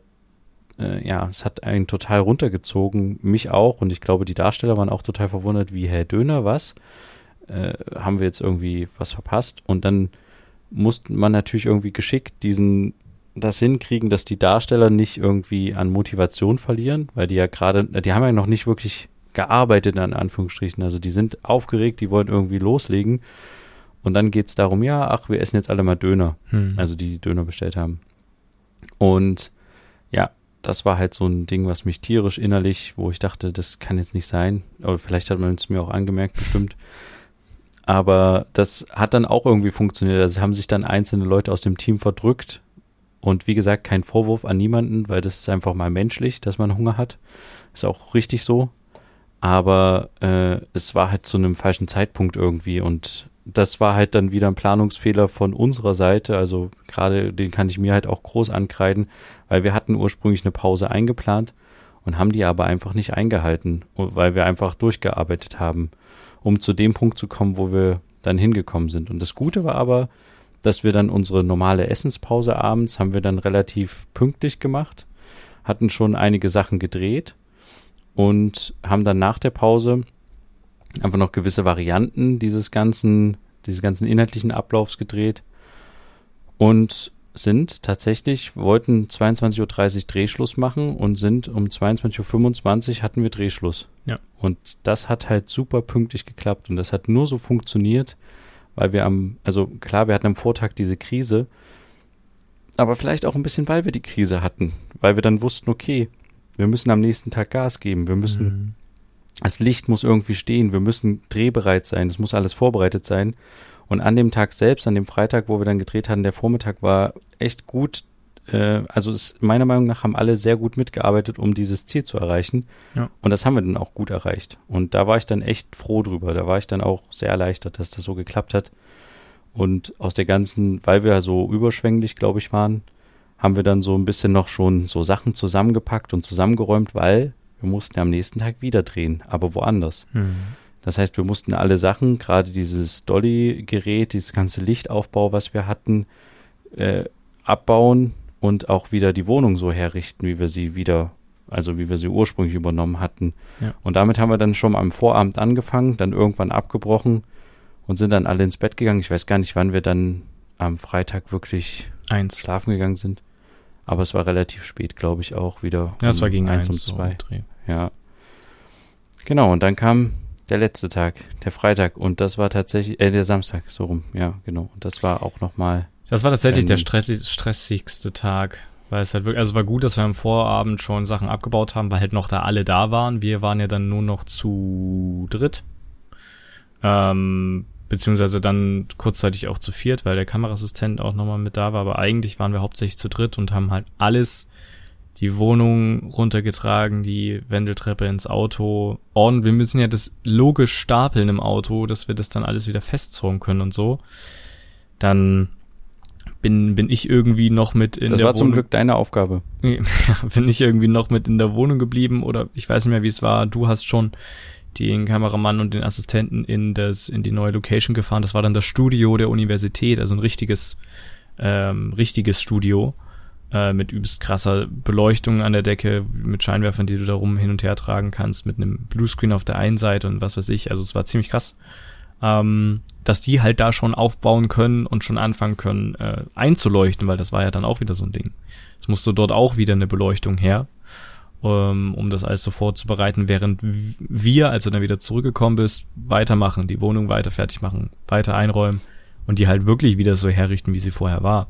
äh, ja, es hat einen total runtergezogen, mich auch. Und ich glaube, die Darsteller waren auch total verwundert, wie, Herr Döner, was? Äh, haben wir jetzt irgendwie was verpasst? Und dann musste man natürlich irgendwie geschickt diesen, das hinkriegen, dass die Darsteller nicht irgendwie an Motivation verlieren, weil die ja gerade, die haben ja noch nicht wirklich gearbeitet, in Anführungsstrichen. Also die sind aufgeregt, die wollen irgendwie loslegen. Und dann geht es darum, ja, ach, wir essen jetzt alle mal Döner. Hm. Also die, die Döner bestellt haben. Und ja, das war halt so ein Ding, was mich tierisch innerlich, wo ich dachte, das kann jetzt nicht sein. Aber vielleicht hat man es mir auch angemerkt, bestimmt. Aber das hat dann auch irgendwie funktioniert. Also haben sich dann einzelne Leute aus dem Team verdrückt. Und wie gesagt, kein Vorwurf an niemanden, weil das ist einfach mal menschlich, dass man Hunger hat. Ist auch richtig so. Aber äh, es war halt zu einem falschen Zeitpunkt irgendwie. Und das war halt dann wieder ein Planungsfehler von unserer Seite. Also gerade den kann ich mir halt auch groß ankreiden, weil wir hatten ursprünglich eine Pause eingeplant und haben die aber einfach nicht eingehalten, weil wir einfach durchgearbeitet haben, um zu dem Punkt zu kommen, wo wir dann hingekommen sind. Und das Gute war aber, dass wir dann unsere normale Essenspause abends haben wir dann relativ pünktlich gemacht, hatten schon einige Sachen gedreht und haben dann nach der Pause einfach noch gewisse Varianten dieses ganzen, dieses ganzen inhaltlichen Ablaufs gedreht und sind tatsächlich, wollten 22.30 Uhr Drehschluss machen und sind um 22.25 Uhr hatten wir Drehschluss. Ja. Und das hat halt super pünktlich geklappt und das hat nur so funktioniert, weil wir am, also klar, wir hatten am Vortag diese Krise, aber vielleicht auch ein bisschen, weil wir die Krise hatten, weil wir dann wussten, okay, wir müssen am nächsten Tag Gas geben, wir müssen mhm das Licht muss irgendwie stehen, wir müssen drehbereit sein, es muss alles vorbereitet sein. Und an dem Tag selbst, an dem Freitag, wo wir dann gedreht hatten, der Vormittag war echt gut. Äh, also es, meiner Meinung nach haben alle sehr gut mitgearbeitet, um dieses Ziel zu erreichen. Ja. Und das haben wir dann auch gut erreicht. Und da war ich dann echt froh drüber. Da war ich dann auch sehr erleichtert, dass das so geklappt hat. Und aus der ganzen, weil wir so überschwänglich, glaube ich, waren, haben wir dann so ein bisschen noch schon so Sachen zusammengepackt und zusammengeräumt, weil wir mussten am nächsten Tag wieder drehen, aber woanders. Mhm. Das heißt, wir mussten alle Sachen, gerade dieses Dolly-Gerät, dieses ganze Lichtaufbau, was wir hatten, äh, abbauen und auch wieder die Wohnung so herrichten, wie wir sie wieder, also wie wir sie ursprünglich übernommen hatten. Ja. Und damit haben wir dann schon am Vorabend angefangen, dann irgendwann abgebrochen und sind dann alle ins Bett gegangen. Ich weiß gar nicht, wann wir dann am Freitag wirklich Eins. schlafen gegangen sind. Aber es war relativ spät, glaube ich, auch wieder. Ja, um es war gegen eins, und zwei. So ja. Genau, und dann kam der letzte Tag, der Freitag. Und das war tatsächlich, äh, der Samstag, so rum, ja, genau. Und das war auch nochmal. Das war tatsächlich der stressigste Tag. Weil es halt wirklich, also es war gut, dass wir am Vorabend schon Sachen abgebaut haben, weil halt noch da alle da waren. Wir waren ja dann nur noch zu dritt. Ähm, beziehungsweise dann kurzzeitig auch zu viert, weil der Kameraassistent auch nochmal mit da war, aber eigentlich waren wir hauptsächlich zu dritt und haben halt alles, die Wohnung runtergetragen, die Wendeltreppe ins Auto. Und wir müssen ja das logisch stapeln im Auto, dass wir das dann alles wieder festzurren können und so. Dann bin, bin ich irgendwie noch mit in das der war zum Wohnung, Glück deine Aufgabe. <laughs> bin ich irgendwie noch mit in der Wohnung geblieben oder ich weiß nicht mehr, wie es war. Du hast schon den Kameramann und den Assistenten in das, in die neue Location gefahren. Das war dann das Studio der Universität, also ein richtiges, ähm, richtiges Studio äh, mit übelst krasser Beleuchtung an der Decke, mit Scheinwerfern, die du da rum hin und her tragen kannst, mit einem Bluescreen auf der einen Seite und was weiß ich. Also es war ziemlich krass. Ähm, dass die halt da schon aufbauen können und schon anfangen können äh, einzuleuchten, weil das war ja dann auch wieder so ein Ding. Es musste dort auch wieder eine Beleuchtung her, ähm, um das alles so vorzubereiten, während wir, als du dann wieder zurückgekommen bist, weitermachen, die Wohnung weiter fertig machen, weiter einräumen und die halt wirklich wieder so herrichten, wie sie vorher war.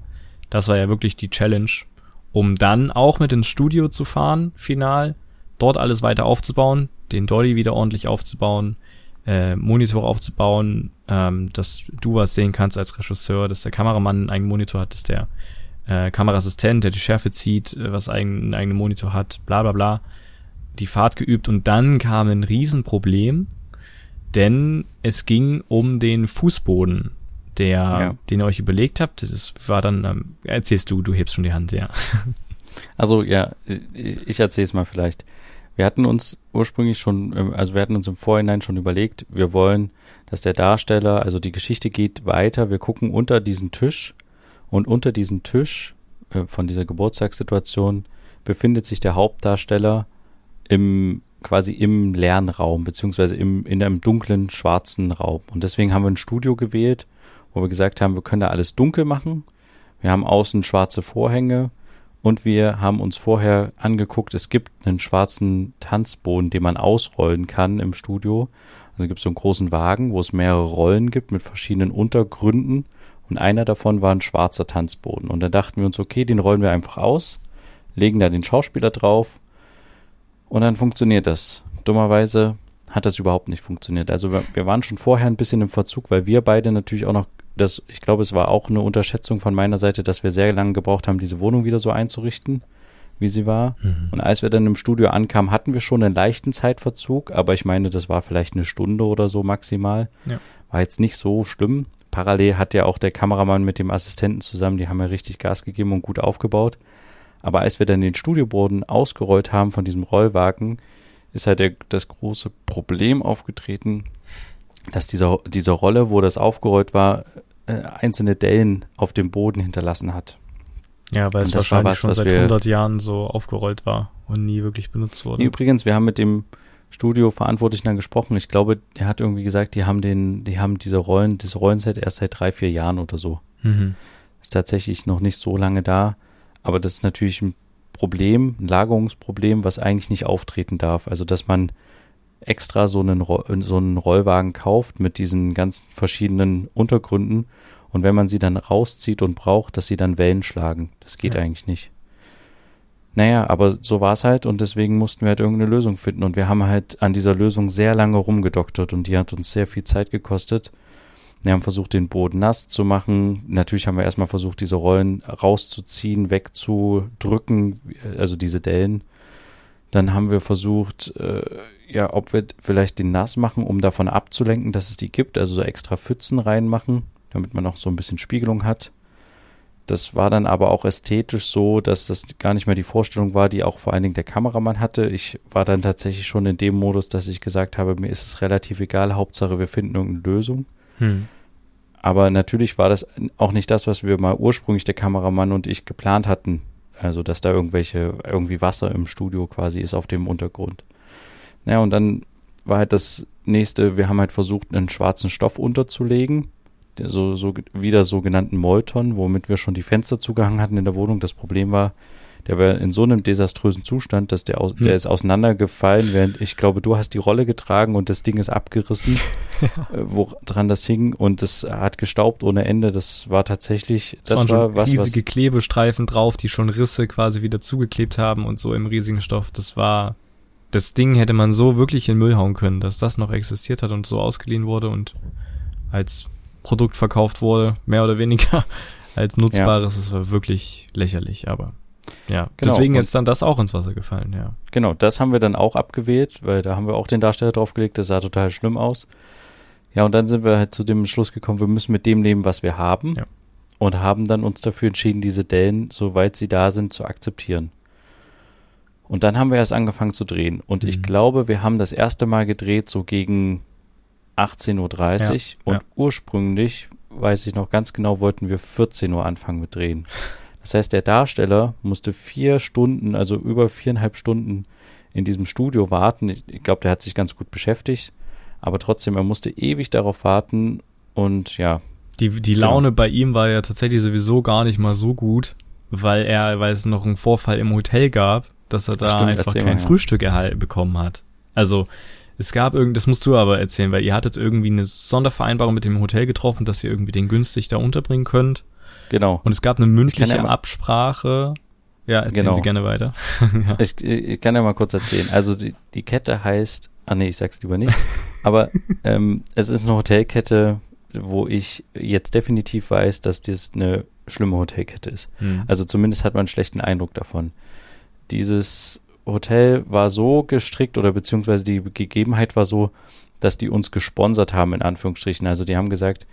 Das war ja wirklich die Challenge, um dann auch mit ins Studio zu fahren, final, dort alles weiter aufzubauen, den Dolly wieder ordentlich aufzubauen, äh, Monitor aufzubauen, ähm, dass du was sehen kannst als Regisseur, dass der Kameramann einen Monitor hat, dass der äh, Kameraassistent, der die Schärfe zieht, äh, was einen, einen eigenen Monitor hat, bla bla bla, die Fahrt geübt und dann kam ein Riesenproblem, denn es ging um den Fußboden, der, ja. den ihr euch überlegt habt. Das war dann, ähm, erzählst du, du hebst schon die Hand, ja. Also ja, ich, ich erzähle es mal vielleicht. Wir hatten uns ursprünglich schon, ähm, also wir hatten uns im Vorhinein schon überlegt, wir wollen, dass der Darsteller, also die Geschichte geht weiter, wir gucken unter diesen Tisch und unter diesen Tisch äh, von dieser Geburtstagssituation befindet sich der Hauptdarsteller im quasi im leeren Raum, beziehungsweise im, in einem dunklen, schwarzen Raum. Und deswegen haben wir ein Studio gewählt, wo wir gesagt haben, wir können da alles dunkel machen. Wir haben außen schwarze Vorhänge und wir haben uns vorher angeguckt, es gibt einen schwarzen Tanzboden, den man ausrollen kann im Studio. Also gibt es so einen großen Wagen, wo es mehrere Rollen gibt mit verschiedenen Untergründen. Und einer davon war ein schwarzer Tanzboden. Und da dachten wir uns, okay, den rollen wir einfach aus, legen da den Schauspieler drauf und dann funktioniert das. Dummerweise hat das überhaupt nicht funktioniert. Also wir, wir waren schon vorher ein bisschen im Verzug, weil wir beide natürlich auch noch das, ich glaube, es war auch eine Unterschätzung von meiner Seite, dass wir sehr lange gebraucht haben, diese Wohnung wieder so einzurichten, wie sie war. Mhm. Und als wir dann im Studio ankamen, hatten wir schon einen leichten Zeitverzug, aber ich meine, das war vielleicht eine Stunde oder so maximal. Ja. War jetzt nicht so schlimm. Parallel hat ja auch der Kameramann mit dem Assistenten zusammen, die haben ja richtig Gas gegeben und gut aufgebaut. Aber als wir dann den Studioboden ausgerollt haben von diesem Rollwagen, ist halt der, das große Problem aufgetreten, dass dieser, diese Rolle, wo das aufgerollt war, äh, einzelne Dellen auf dem Boden hinterlassen hat. Ja, weil es wahrscheinlich war was, schon seit 100 Jahren so aufgerollt war und nie wirklich benutzt wurde. Übrigens, wir haben mit dem Studio-Verantwortlichen dann gesprochen. Ich glaube, er hat irgendwie gesagt, die haben den, die haben diese Rollen, das Rollenset erst seit drei, vier Jahren oder so. Mhm. Ist tatsächlich noch nicht so lange da. Aber das ist natürlich ein Problem, ein Lagerungsproblem, was eigentlich nicht auftreten darf. Also, dass man extra so einen, so einen Rollwagen kauft mit diesen ganzen verschiedenen Untergründen und wenn man sie dann rauszieht und braucht, dass sie dann Wellen schlagen. Das geht ja. eigentlich nicht. Naja, aber so war es halt und deswegen mussten wir halt irgendeine Lösung finden und wir haben halt an dieser Lösung sehr lange rumgedoktert und die hat uns sehr viel Zeit gekostet. Wir haben versucht, den Boden nass zu machen. Natürlich haben wir erstmal versucht, diese Rollen rauszuziehen, wegzudrücken, also diese Dellen. Dann haben wir versucht, äh, ja, ob wir vielleicht den nass machen, um davon abzulenken, dass es die gibt, also so extra Pfützen reinmachen, damit man noch so ein bisschen Spiegelung hat. Das war dann aber auch ästhetisch so, dass das gar nicht mehr die Vorstellung war, die auch vor allen Dingen der Kameramann hatte. Ich war dann tatsächlich schon in dem Modus, dass ich gesagt habe, mir ist es relativ egal, Hauptsache wir finden irgendeine Lösung. Hm. Aber natürlich war das auch nicht das, was wir mal ursprünglich der Kameramann und ich geplant hatten. Also, dass da irgendwelche, irgendwie Wasser im Studio quasi ist auf dem Untergrund. Naja, und dann war halt das nächste, wir haben halt versucht, einen schwarzen Stoff unterzulegen, so, so wieder sogenannten Molton, womit wir schon die Fenster zugehangen hatten in der Wohnung. Das Problem war, der war in so einem desaströsen Zustand, dass der, aus, hm. der ist auseinandergefallen, während ich glaube, du hast die Rolle getragen und das Ding ist abgerissen, ja. <laughs> Äh, woran das hing und das hat gestaubt ohne Ende. Das war tatsächlich, das, das war was, riesige was, Klebestreifen drauf, die schon Risse quasi wieder zugeklebt haben und so im riesigen Stoff. Das war, das Ding hätte man so wirklich in Müll hauen können, dass das noch existiert hat und so ausgeliehen wurde und als Produkt verkauft wurde, mehr oder weniger <laughs> als nutzbares. Ja. Das war wirklich lächerlich, aber ja, genau. deswegen ist dann das auch ins Wasser gefallen, ja. Genau, das haben wir dann auch abgewählt, weil da haben wir auch den Darsteller draufgelegt, das sah total schlimm aus. Ja, und dann sind wir halt zu dem Schluss gekommen, wir müssen mit dem leben, was wir haben. Ja. und haben dann uns dafür entschieden, diese Dellen, soweit sie da sind, zu akzeptieren. Und dann haben wir erst angefangen zu drehen. Und mhm. ich glaube, wir haben das erste Mal gedreht so gegen 18.30 Uhr. Ja, und ja. ursprünglich, weiß ich noch ganz genau, wollten wir 14 Uhr anfangen mit Drehen. Das heißt, der Darsteller musste vier Stunden, also über viereinhalb Stunden in diesem Studio warten. Ich, ich glaube, der hat sich ganz gut beschäftigt. Aber trotzdem, er musste ewig darauf warten. Und ja, die, die genau. Laune genau. bei ihm war ja tatsächlich sowieso gar nicht mal so gut, weil er, weil es noch einen Vorfall im Hotel gab, dass er da Stimmt, einfach kein mal, ja. Frühstück erhalten bekommen hat. Also es gab irgend, das musst du aber erzählen, weil ihr hattet irgendwie eine Sondervereinbarung mit dem Hotel getroffen, dass ihr irgendwie den günstig da unterbringen könnt. Genau. Und es gab eine mündliche ja Absprache. Ja, erzählen genau. Sie gerne weiter. <laughs> ja. ich, ich kann ja mal kurz erzählen. Also die, die Kette heißt, ah nee, ich sag's lieber nicht. <laughs> aber ähm, es ist eine Hotelkette wo ich jetzt definitiv weiß, dass das eine schlimme Hotelkette ist. Mhm. Also zumindest hat man einen schlechten Eindruck davon. Dieses Hotel war so gestrickt oder beziehungsweise die Gegebenheit war so, dass die uns gesponsert haben, in Anführungsstrichen. Also die haben gesagt,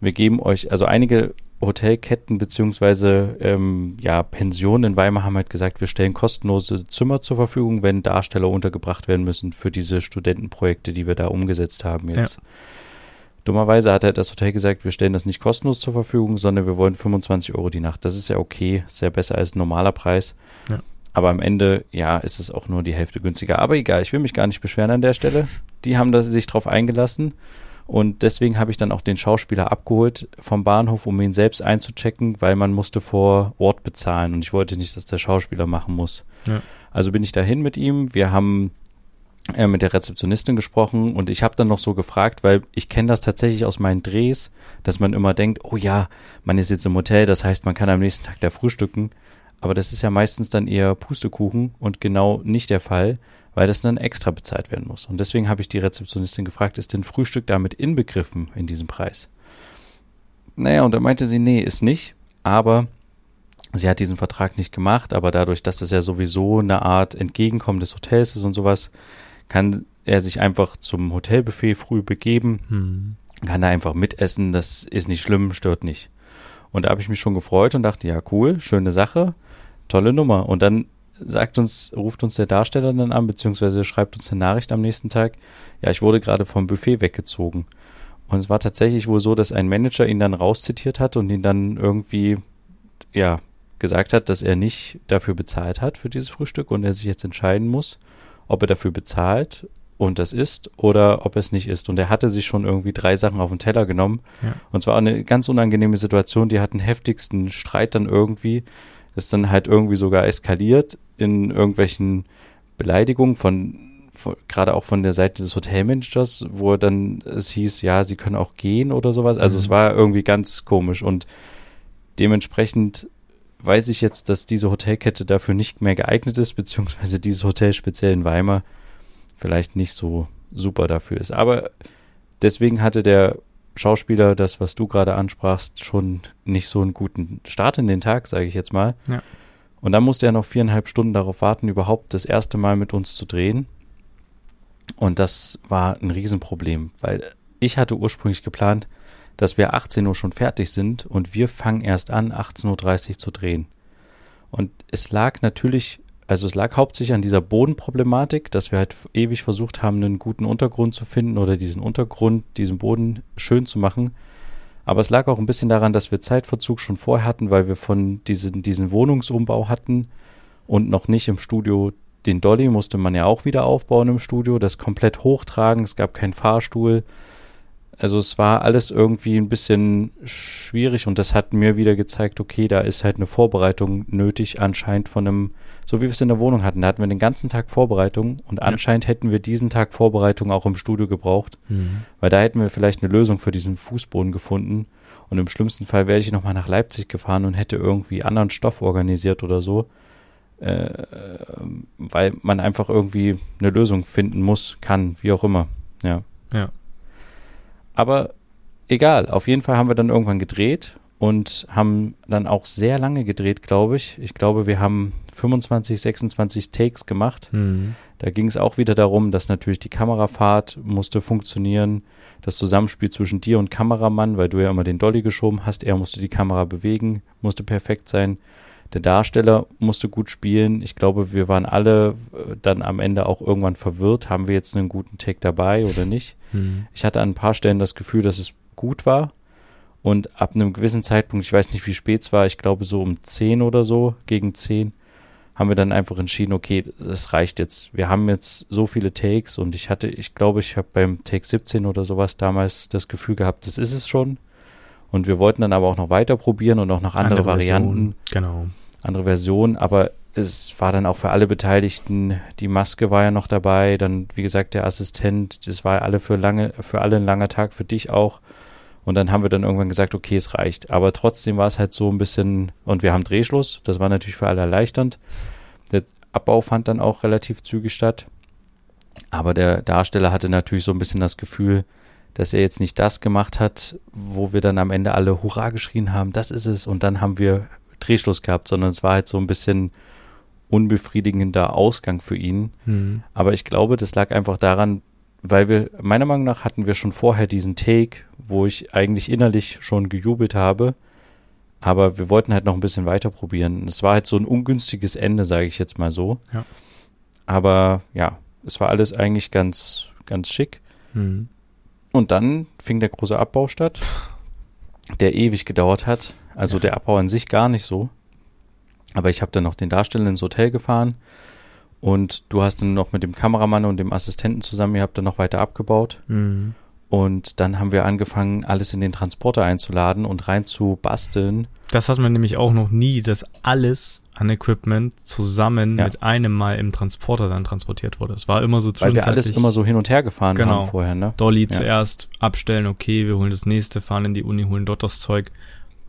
wir geben euch, also einige Hotelketten beziehungsweise ähm, ja, Pensionen in Weimar haben halt gesagt, wir stellen kostenlose Zimmer zur Verfügung, wenn Darsteller untergebracht werden müssen für diese Studentenprojekte, die wir da umgesetzt haben jetzt. Ja. Dummerweise hat er das Hotel gesagt, wir stellen das nicht kostenlos zur Verfügung, sondern wir wollen 25 Euro die Nacht. Das ist ja okay, sehr besser als ein normaler Preis. Ja. Aber am Ende, ja, ist es auch nur die Hälfte günstiger. Aber egal, ich will mich gar nicht beschweren an der Stelle. Die haben das, sich drauf eingelassen. Und deswegen habe ich dann auch den Schauspieler abgeholt vom Bahnhof, um ihn selbst einzuchecken, weil man musste vor Ort bezahlen. Und ich wollte nicht, dass der Schauspieler machen muss. Ja. Also bin ich dahin mit ihm. Wir haben äh, mit der Rezeptionistin gesprochen und ich habe dann noch so gefragt, weil ich kenne das tatsächlich aus meinen Drehs, dass man immer denkt, oh ja, man ist jetzt im Hotel, das heißt, man kann am nächsten Tag da frühstücken. Aber das ist ja meistens dann eher Pustekuchen und genau nicht der Fall, weil das dann extra bezahlt werden muss. Und deswegen habe ich die Rezeptionistin gefragt, ist denn Frühstück damit inbegriffen in diesem Preis? Naja, und da meinte sie, nee, ist nicht, aber sie hat diesen Vertrag nicht gemacht, aber dadurch, dass es ja sowieso eine Art Entgegenkommen des Hotels ist und sowas, kann er sich einfach zum Hotelbuffet früh begeben, hm. kann da einfach mitessen, das ist nicht schlimm, stört nicht. Und da habe ich mich schon gefreut und dachte, ja, cool, schöne Sache, tolle Nummer. Und dann sagt uns, ruft uns der Darsteller dann an, beziehungsweise schreibt uns eine Nachricht am nächsten Tag, ja, ich wurde gerade vom Buffet weggezogen. Und es war tatsächlich wohl so, dass ein Manager ihn dann rauszitiert hat und ihn dann irgendwie, ja, gesagt hat, dass er nicht dafür bezahlt hat für dieses Frühstück und er sich jetzt entscheiden muss, ob er dafür bezahlt und das ist oder ob es nicht ist. Und er hatte sich schon irgendwie drei Sachen auf den Teller genommen. Ja. Und zwar eine ganz unangenehme Situation. Die hatten heftigsten Streit dann irgendwie. Das dann halt irgendwie sogar eskaliert in irgendwelchen Beleidigungen von, von gerade auch von der Seite des Hotelmanagers, wo dann es hieß, ja, sie können auch gehen oder sowas. Also mhm. es war irgendwie ganz komisch und dementsprechend weiß ich jetzt, dass diese Hotelkette dafür nicht mehr geeignet ist, beziehungsweise dieses Hotel speziell in Weimar vielleicht nicht so super dafür ist. Aber deswegen hatte der Schauspieler, das, was du gerade ansprachst, schon nicht so einen guten Start in den Tag, sage ich jetzt mal. Ja. Und dann musste er noch viereinhalb Stunden darauf warten, überhaupt das erste Mal mit uns zu drehen. Und das war ein Riesenproblem, weil ich hatte ursprünglich geplant, dass wir 18 Uhr schon fertig sind und wir fangen erst an, 18.30 Uhr zu drehen. Und es lag natürlich, also es lag hauptsächlich an dieser Bodenproblematik, dass wir halt ewig versucht haben, einen guten Untergrund zu finden oder diesen Untergrund, diesen Boden schön zu machen. Aber es lag auch ein bisschen daran, dass wir Zeitverzug schon vorher hatten, weil wir von diesen, diesen Wohnungsumbau hatten und noch nicht im Studio den Dolly musste man ja auch wieder aufbauen im Studio, das komplett hochtragen, es gab keinen Fahrstuhl. Also es war alles irgendwie ein bisschen schwierig und das hat mir wieder gezeigt, okay, da ist halt eine Vorbereitung nötig, anscheinend von einem, so wie wir es in der Wohnung hatten. Da hatten wir den ganzen Tag Vorbereitung und ja. anscheinend hätten wir diesen Tag Vorbereitung auch im Studio gebraucht, mhm. weil da hätten wir vielleicht eine Lösung für diesen Fußboden gefunden. Und im schlimmsten Fall wäre ich nochmal nach Leipzig gefahren und hätte irgendwie anderen Stoff organisiert oder so, äh, weil man einfach irgendwie eine Lösung finden muss, kann, wie auch immer. Ja. Ja. Aber egal, auf jeden Fall haben wir dann irgendwann gedreht und haben dann auch sehr lange gedreht, glaube ich. Ich glaube, wir haben 25, 26 Takes gemacht. Mhm. Da ging es auch wieder darum, dass natürlich die Kamerafahrt musste funktionieren, das Zusammenspiel zwischen dir und Kameramann, weil du ja immer den Dolly geschoben hast, er musste die Kamera bewegen, musste perfekt sein. Der Darsteller musste gut spielen. Ich glaube, wir waren alle äh, dann am Ende auch irgendwann verwirrt. Haben wir jetzt einen guten Take dabei oder nicht? Mhm. Ich hatte an ein paar Stellen das Gefühl, dass es gut war. Und ab einem gewissen Zeitpunkt, ich weiß nicht, wie spät es war, ich glaube so um 10 oder so, gegen 10, haben wir dann einfach entschieden, okay, das reicht jetzt. Wir haben jetzt so viele Takes und ich hatte, ich glaube, ich habe beim Take 17 oder sowas damals das Gefühl gehabt, das ist es schon. Und wir wollten dann aber auch noch weiter probieren und auch noch andere, Andere Varianten, Genau. Andere Versionen, aber es war dann auch für alle Beteiligten, die Maske war ja noch dabei, dann wie gesagt der Assistent, das war alle für lange, für alle ein langer Tag, für dich auch. Und dann haben wir dann irgendwann gesagt, okay, es reicht. Aber trotzdem war es halt so ein bisschen, und wir haben Drehschluss, das war natürlich für alle erleichternd. Der Abbau fand dann auch relativ zügig statt. Aber der Darsteller hatte natürlich so ein bisschen das Gefühl, dass er jetzt nicht das gemacht hat, wo wir dann am Ende alle Hurra geschrien haben, das ist es. Und dann haben wir Drehschluss gehabt, sondern es war halt so ein bisschen unbefriedigender Ausgang für ihn. Mhm. Aber ich glaube, das lag einfach daran, weil wir, meiner Meinung nach, hatten wir schon vorher diesen Take, wo ich eigentlich innerlich schon gejubelt habe. Aber wir wollten halt noch ein bisschen weiter probieren. Es war halt so ein ungünstiges Ende, sage ich jetzt mal so. Ja. Aber ja, es war alles eigentlich ganz, ganz schick. Mhm. Und dann fing der große Abbau statt, der ewig gedauert hat. Also der Abbau an sich gar nicht so. Aber ich habe dann noch den Darsteller ins Hotel gefahren und du hast dann noch mit dem Kameramann und dem Assistenten zusammen, ihr habt dann noch weiter abgebaut. Mhm. Und dann haben wir angefangen, alles in den Transporter einzuladen und rein zu basteln. Das hat man nämlich auch noch nie, dass alles an Equipment zusammen Ja. mit einem Mal im Transporter dann transportiert wurde. Es war immer so Weil wir alles immer so hin und her gefahren Genau. haben vorher, ne? Dolly Ja. zuerst abstellen, okay, wir holen das nächste, fahren in die Uni, holen dort das Zeug,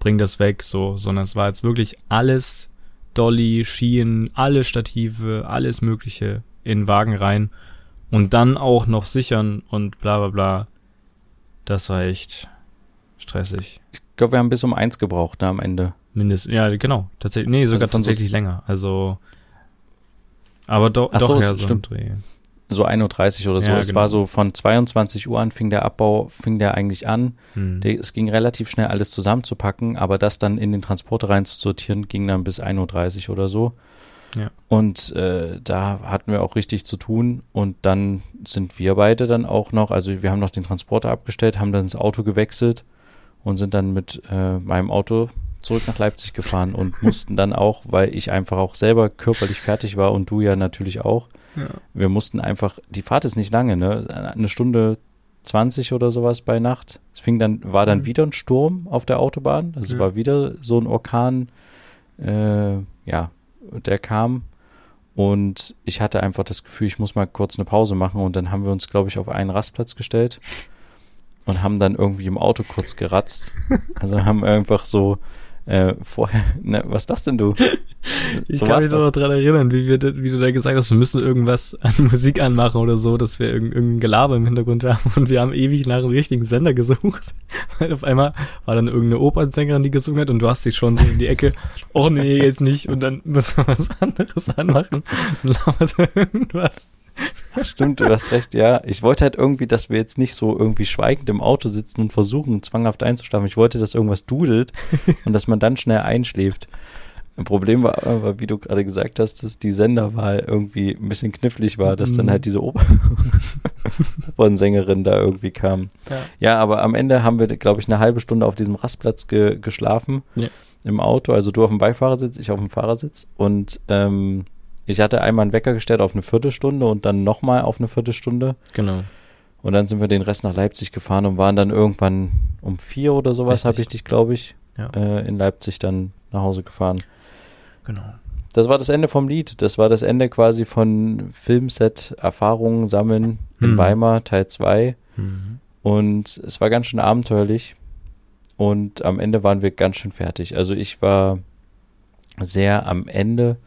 bringen das weg, so, sondern es war jetzt wirklich alles Dolly, Schienen, alle Stative, alles Mögliche in den Wagen rein und dann auch noch sichern und bla bla bla. Das war echt stressig. Ich glaube, wir haben bis um eins gebraucht, ne, am Ende. Mindestens, ja, genau. Tatsächlich, nee, sogar Also von so- tatsächlich länger. Also, aber do, Ach doch, so, ja, so stimmt. Dreh. So 1.30 Uhr oder so. Ja, es genau. war so von 22 Uhr an fing der Abbau, fing der eigentlich an. Hm. Der, es ging relativ schnell, alles zusammenzupacken, aber das dann in den Transporter reinzusortieren, ging dann bis 1.30 Uhr oder so. Ja. Und äh, da hatten wir auch richtig zu tun. Und dann sind wir beide dann auch noch, also wir haben noch den Transporter abgestellt, haben dann das Auto gewechselt und sind dann mit äh, meinem Auto zurück nach Leipzig gefahren und mussten dann auch, weil ich einfach auch selber körperlich fertig war und du ja natürlich auch, Ja. wir mussten einfach, die Fahrt ist nicht lange, ne? Eine Stunde 20 oder sowas bei Nacht. Es fing dann, war dann Mhm. wieder ein Sturm auf der Autobahn. Also Ja. war wieder so ein Orkan, äh, ja, der kam. Und ich hatte einfach das Gefühl, ich muss mal kurz eine Pause machen. Und dann haben wir uns, glaube ich, auf einen Rastplatz gestellt und haben dann irgendwie im Auto kurz geratzt. Also haben einfach so äh, vorher, <laughs> ne, was ist das denn du? <laughs> Ich So kann mich noch daran erinnern, wie, wir, wie du da gesagt hast, wir müssen irgendwas <laughs> an Musik anmachen oder so, dass wir irgend, irgendein Gelaber im Hintergrund haben und wir haben ewig nach einem richtigen Sender gesucht. Weil auf einmal war dann irgendeine Opernsängerin, die gesungen hat und du hast dich schon so in die Ecke, oh nee, jetzt nicht und dann müssen wir was anderes anmachen und labert irgendwas. <laughs> Stimmt, du hast recht, ja. Ich wollte halt irgendwie, dass wir jetzt nicht so irgendwie schweigend im Auto sitzen und versuchen, zwanghaft einzuschlafen. Ich wollte, dass irgendwas dudelt und dass man dann schnell einschläft. Ein Problem war aber, wie du gerade gesagt hast, dass die Senderwahl irgendwie ein bisschen knifflig war, dass dann Mhm. halt diese Oper <laughs> Opernsängerin da irgendwie kam. Ja. Ja, aber am Ende haben wir, glaube ich, eine halbe Stunde auf diesem Rastplatz ge geschlafen Ja. im Auto. Also du auf dem Beifahrersitz, ich auf dem Fahrersitz. Und ähm, ich hatte einmal einen Wecker gestellt auf eine Viertelstunde und dann nochmal auf eine Viertelstunde. Genau. Und dann sind wir den Rest nach Leipzig gefahren und waren dann irgendwann um vier oder sowas, habe ich dich, glaube ich, Ja. äh, in Leipzig dann nach Hause gefahren. Genau. Das war das Ende vom Lied. Das war das Ende quasi von Filmset, Erfahrungen sammeln in Hm. Weimar, Teil 2. Mhm. Und es war ganz schön abenteuerlich. Und am Ende waren wir ganz schön fertig. Also ich war sehr am Ende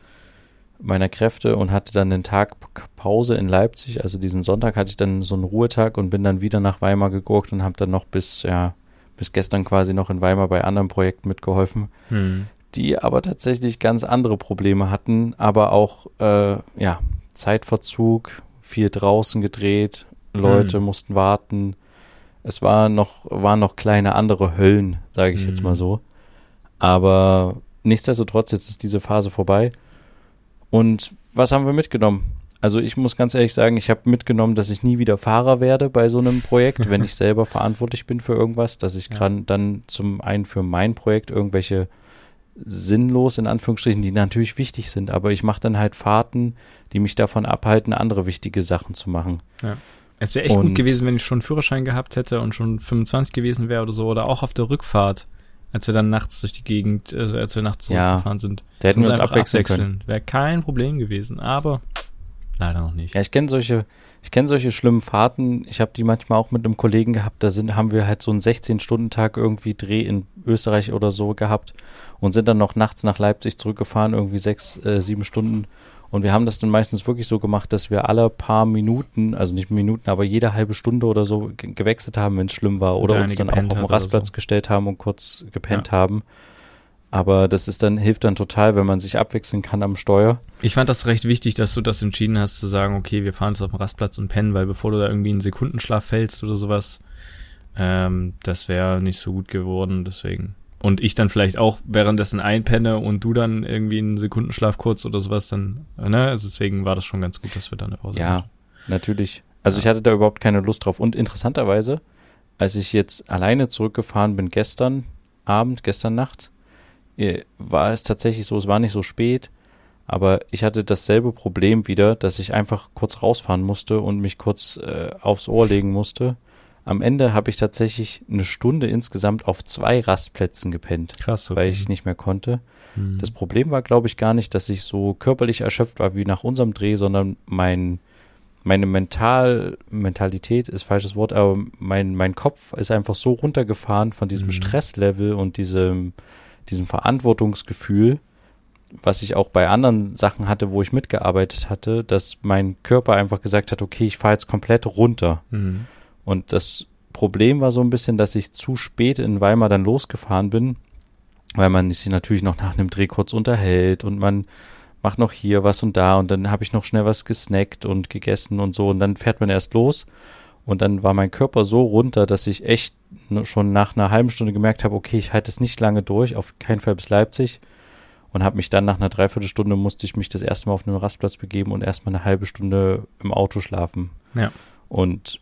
meiner Kräfte und hatte dann einen Tag Pause in Leipzig. Also diesen Sonntag hatte ich dann so einen Ruhetag und bin dann wieder nach Weimar gegurkt und habe dann noch bis, ja, bis gestern quasi noch in Weimar bei anderen Projekten mitgeholfen, hm. die aber tatsächlich ganz andere Probleme hatten, aber auch äh, ja Zeitverzug, viel draußen gedreht, Leute hm. mussten warten. Es war noch waren noch kleine andere Höllen, sage ich hm. jetzt mal so. Aber nichtsdestotrotz jetzt ist diese Phase vorbei. Und was haben wir mitgenommen? Also ich muss ganz ehrlich sagen, ich habe mitgenommen, dass ich nie wieder Fahrer werde bei so einem Projekt, wenn ich <laughs> selber verantwortlich bin für irgendwas, dass ich ja. dann zum einen für mein Projekt irgendwelche sinnlos in Anführungsstrichen, die natürlich wichtig sind, aber ich mache dann halt Fahrten, die mich davon abhalten, andere wichtige Sachen zu machen. Ja. Es wäre echt und gut gewesen, wenn ich schon einen Führerschein gehabt hätte und schon 25 gewesen wäre oder so, oder auch auf der Rückfahrt, als wir dann nachts durch die Gegend, äh, als wir nachts zurückgefahren ja, sind. Da hätten wir uns abwechseln, abwechseln können. Wäre kein Problem gewesen, aber leider noch nicht. Ja, ich kenne solche, ich kenne solche schlimmen Fahrten. Ich habe die manchmal auch mit einem Kollegen gehabt. Da sind, haben wir halt so einen 16-Stunden-Tag irgendwie Dreh in Österreich oder so gehabt und sind dann noch nachts nach Leipzig zurückgefahren, irgendwie sechs, äh, sieben Stunden. Und wir haben das dann meistens wirklich so gemacht, dass wir alle paar Minuten, also nicht Minuten, aber jede halbe Stunde oder so gewechselt haben, wenn es schlimm war. Oder uns dann auch auf den Rastplatz so. gestellt haben und kurz gepennt ja. haben. Aber das ist dann, hilft dann total, wenn man sich abwechseln kann am Steuer. Ich fand das recht wichtig, dass du das entschieden hast, zu sagen, okay, wir fahren jetzt auf dem Rastplatz und pennen, weil bevor du da irgendwie in Sekundenschlaf fällst oder sowas, ähm, das wäre nicht so gut geworden, deswegen. Und ich dann vielleicht auch währenddessen einpenne und du dann irgendwie in Sekundenschlaf kurz oder sowas, dann, ne? Also deswegen war das schon ganz gut, dass wir da eine Pause Ja, hatten. natürlich. Also ja. ich hatte da überhaupt keine Lust drauf. Und interessanterweise, als ich jetzt alleine zurückgefahren bin gestern Abend, gestern Nacht, äh, war es tatsächlich so, es war nicht so spät, aber ich hatte dasselbe Problem wieder, dass ich einfach kurz rausfahren musste und mich kurz äh, aufs Ohr legen musste. Am Ende habe ich tatsächlich eine Stunde insgesamt auf zwei Rastplätzen gepennt, Krass, okay. weil ich nicht mehr konnte. Mhm. Das Problem war, glaube ich, gar nicht, dass ich so körperlich erschöpft war wie nach unserem Dreh, sondern mein meine Mental, Mentalität ist falsches Wort, aber mein, mein Kopf ist einfach so runtergefahren von diesem mhm. Stresslevel und diesem, diesem Verantwortungsgefühl, was ich auch bei anderen Sachen hatte, wo ich mitgearbeitet hatte, dass mein Körper einfach gesagt hat, okay, ich fahre jetzt komplett runter. Mhm. Und das Problem war so ein bisschen, dass ich zu spät in Weimar dann losgefahren bin, weil man sich natürlich noch nach einem Dreh kurz unterhält und man macht noch hier was und da und dann habe ich noch schnell was gesnackt und gegessen und so und dann fährt man erst los und dann war mein Körper so runter, dass ich echt schon nach einer halben Stunde gemerkt habe, okay, ich halte es nicht lange durch, auf keinen Fall bis Leipzig. Und habe mich dann nach einer Dreiviertelstunde musste ich mich das erste Mal auf einen Rastplatz begeben und erstmal eine halbe Stunde im Auto schlafen. Ja. Und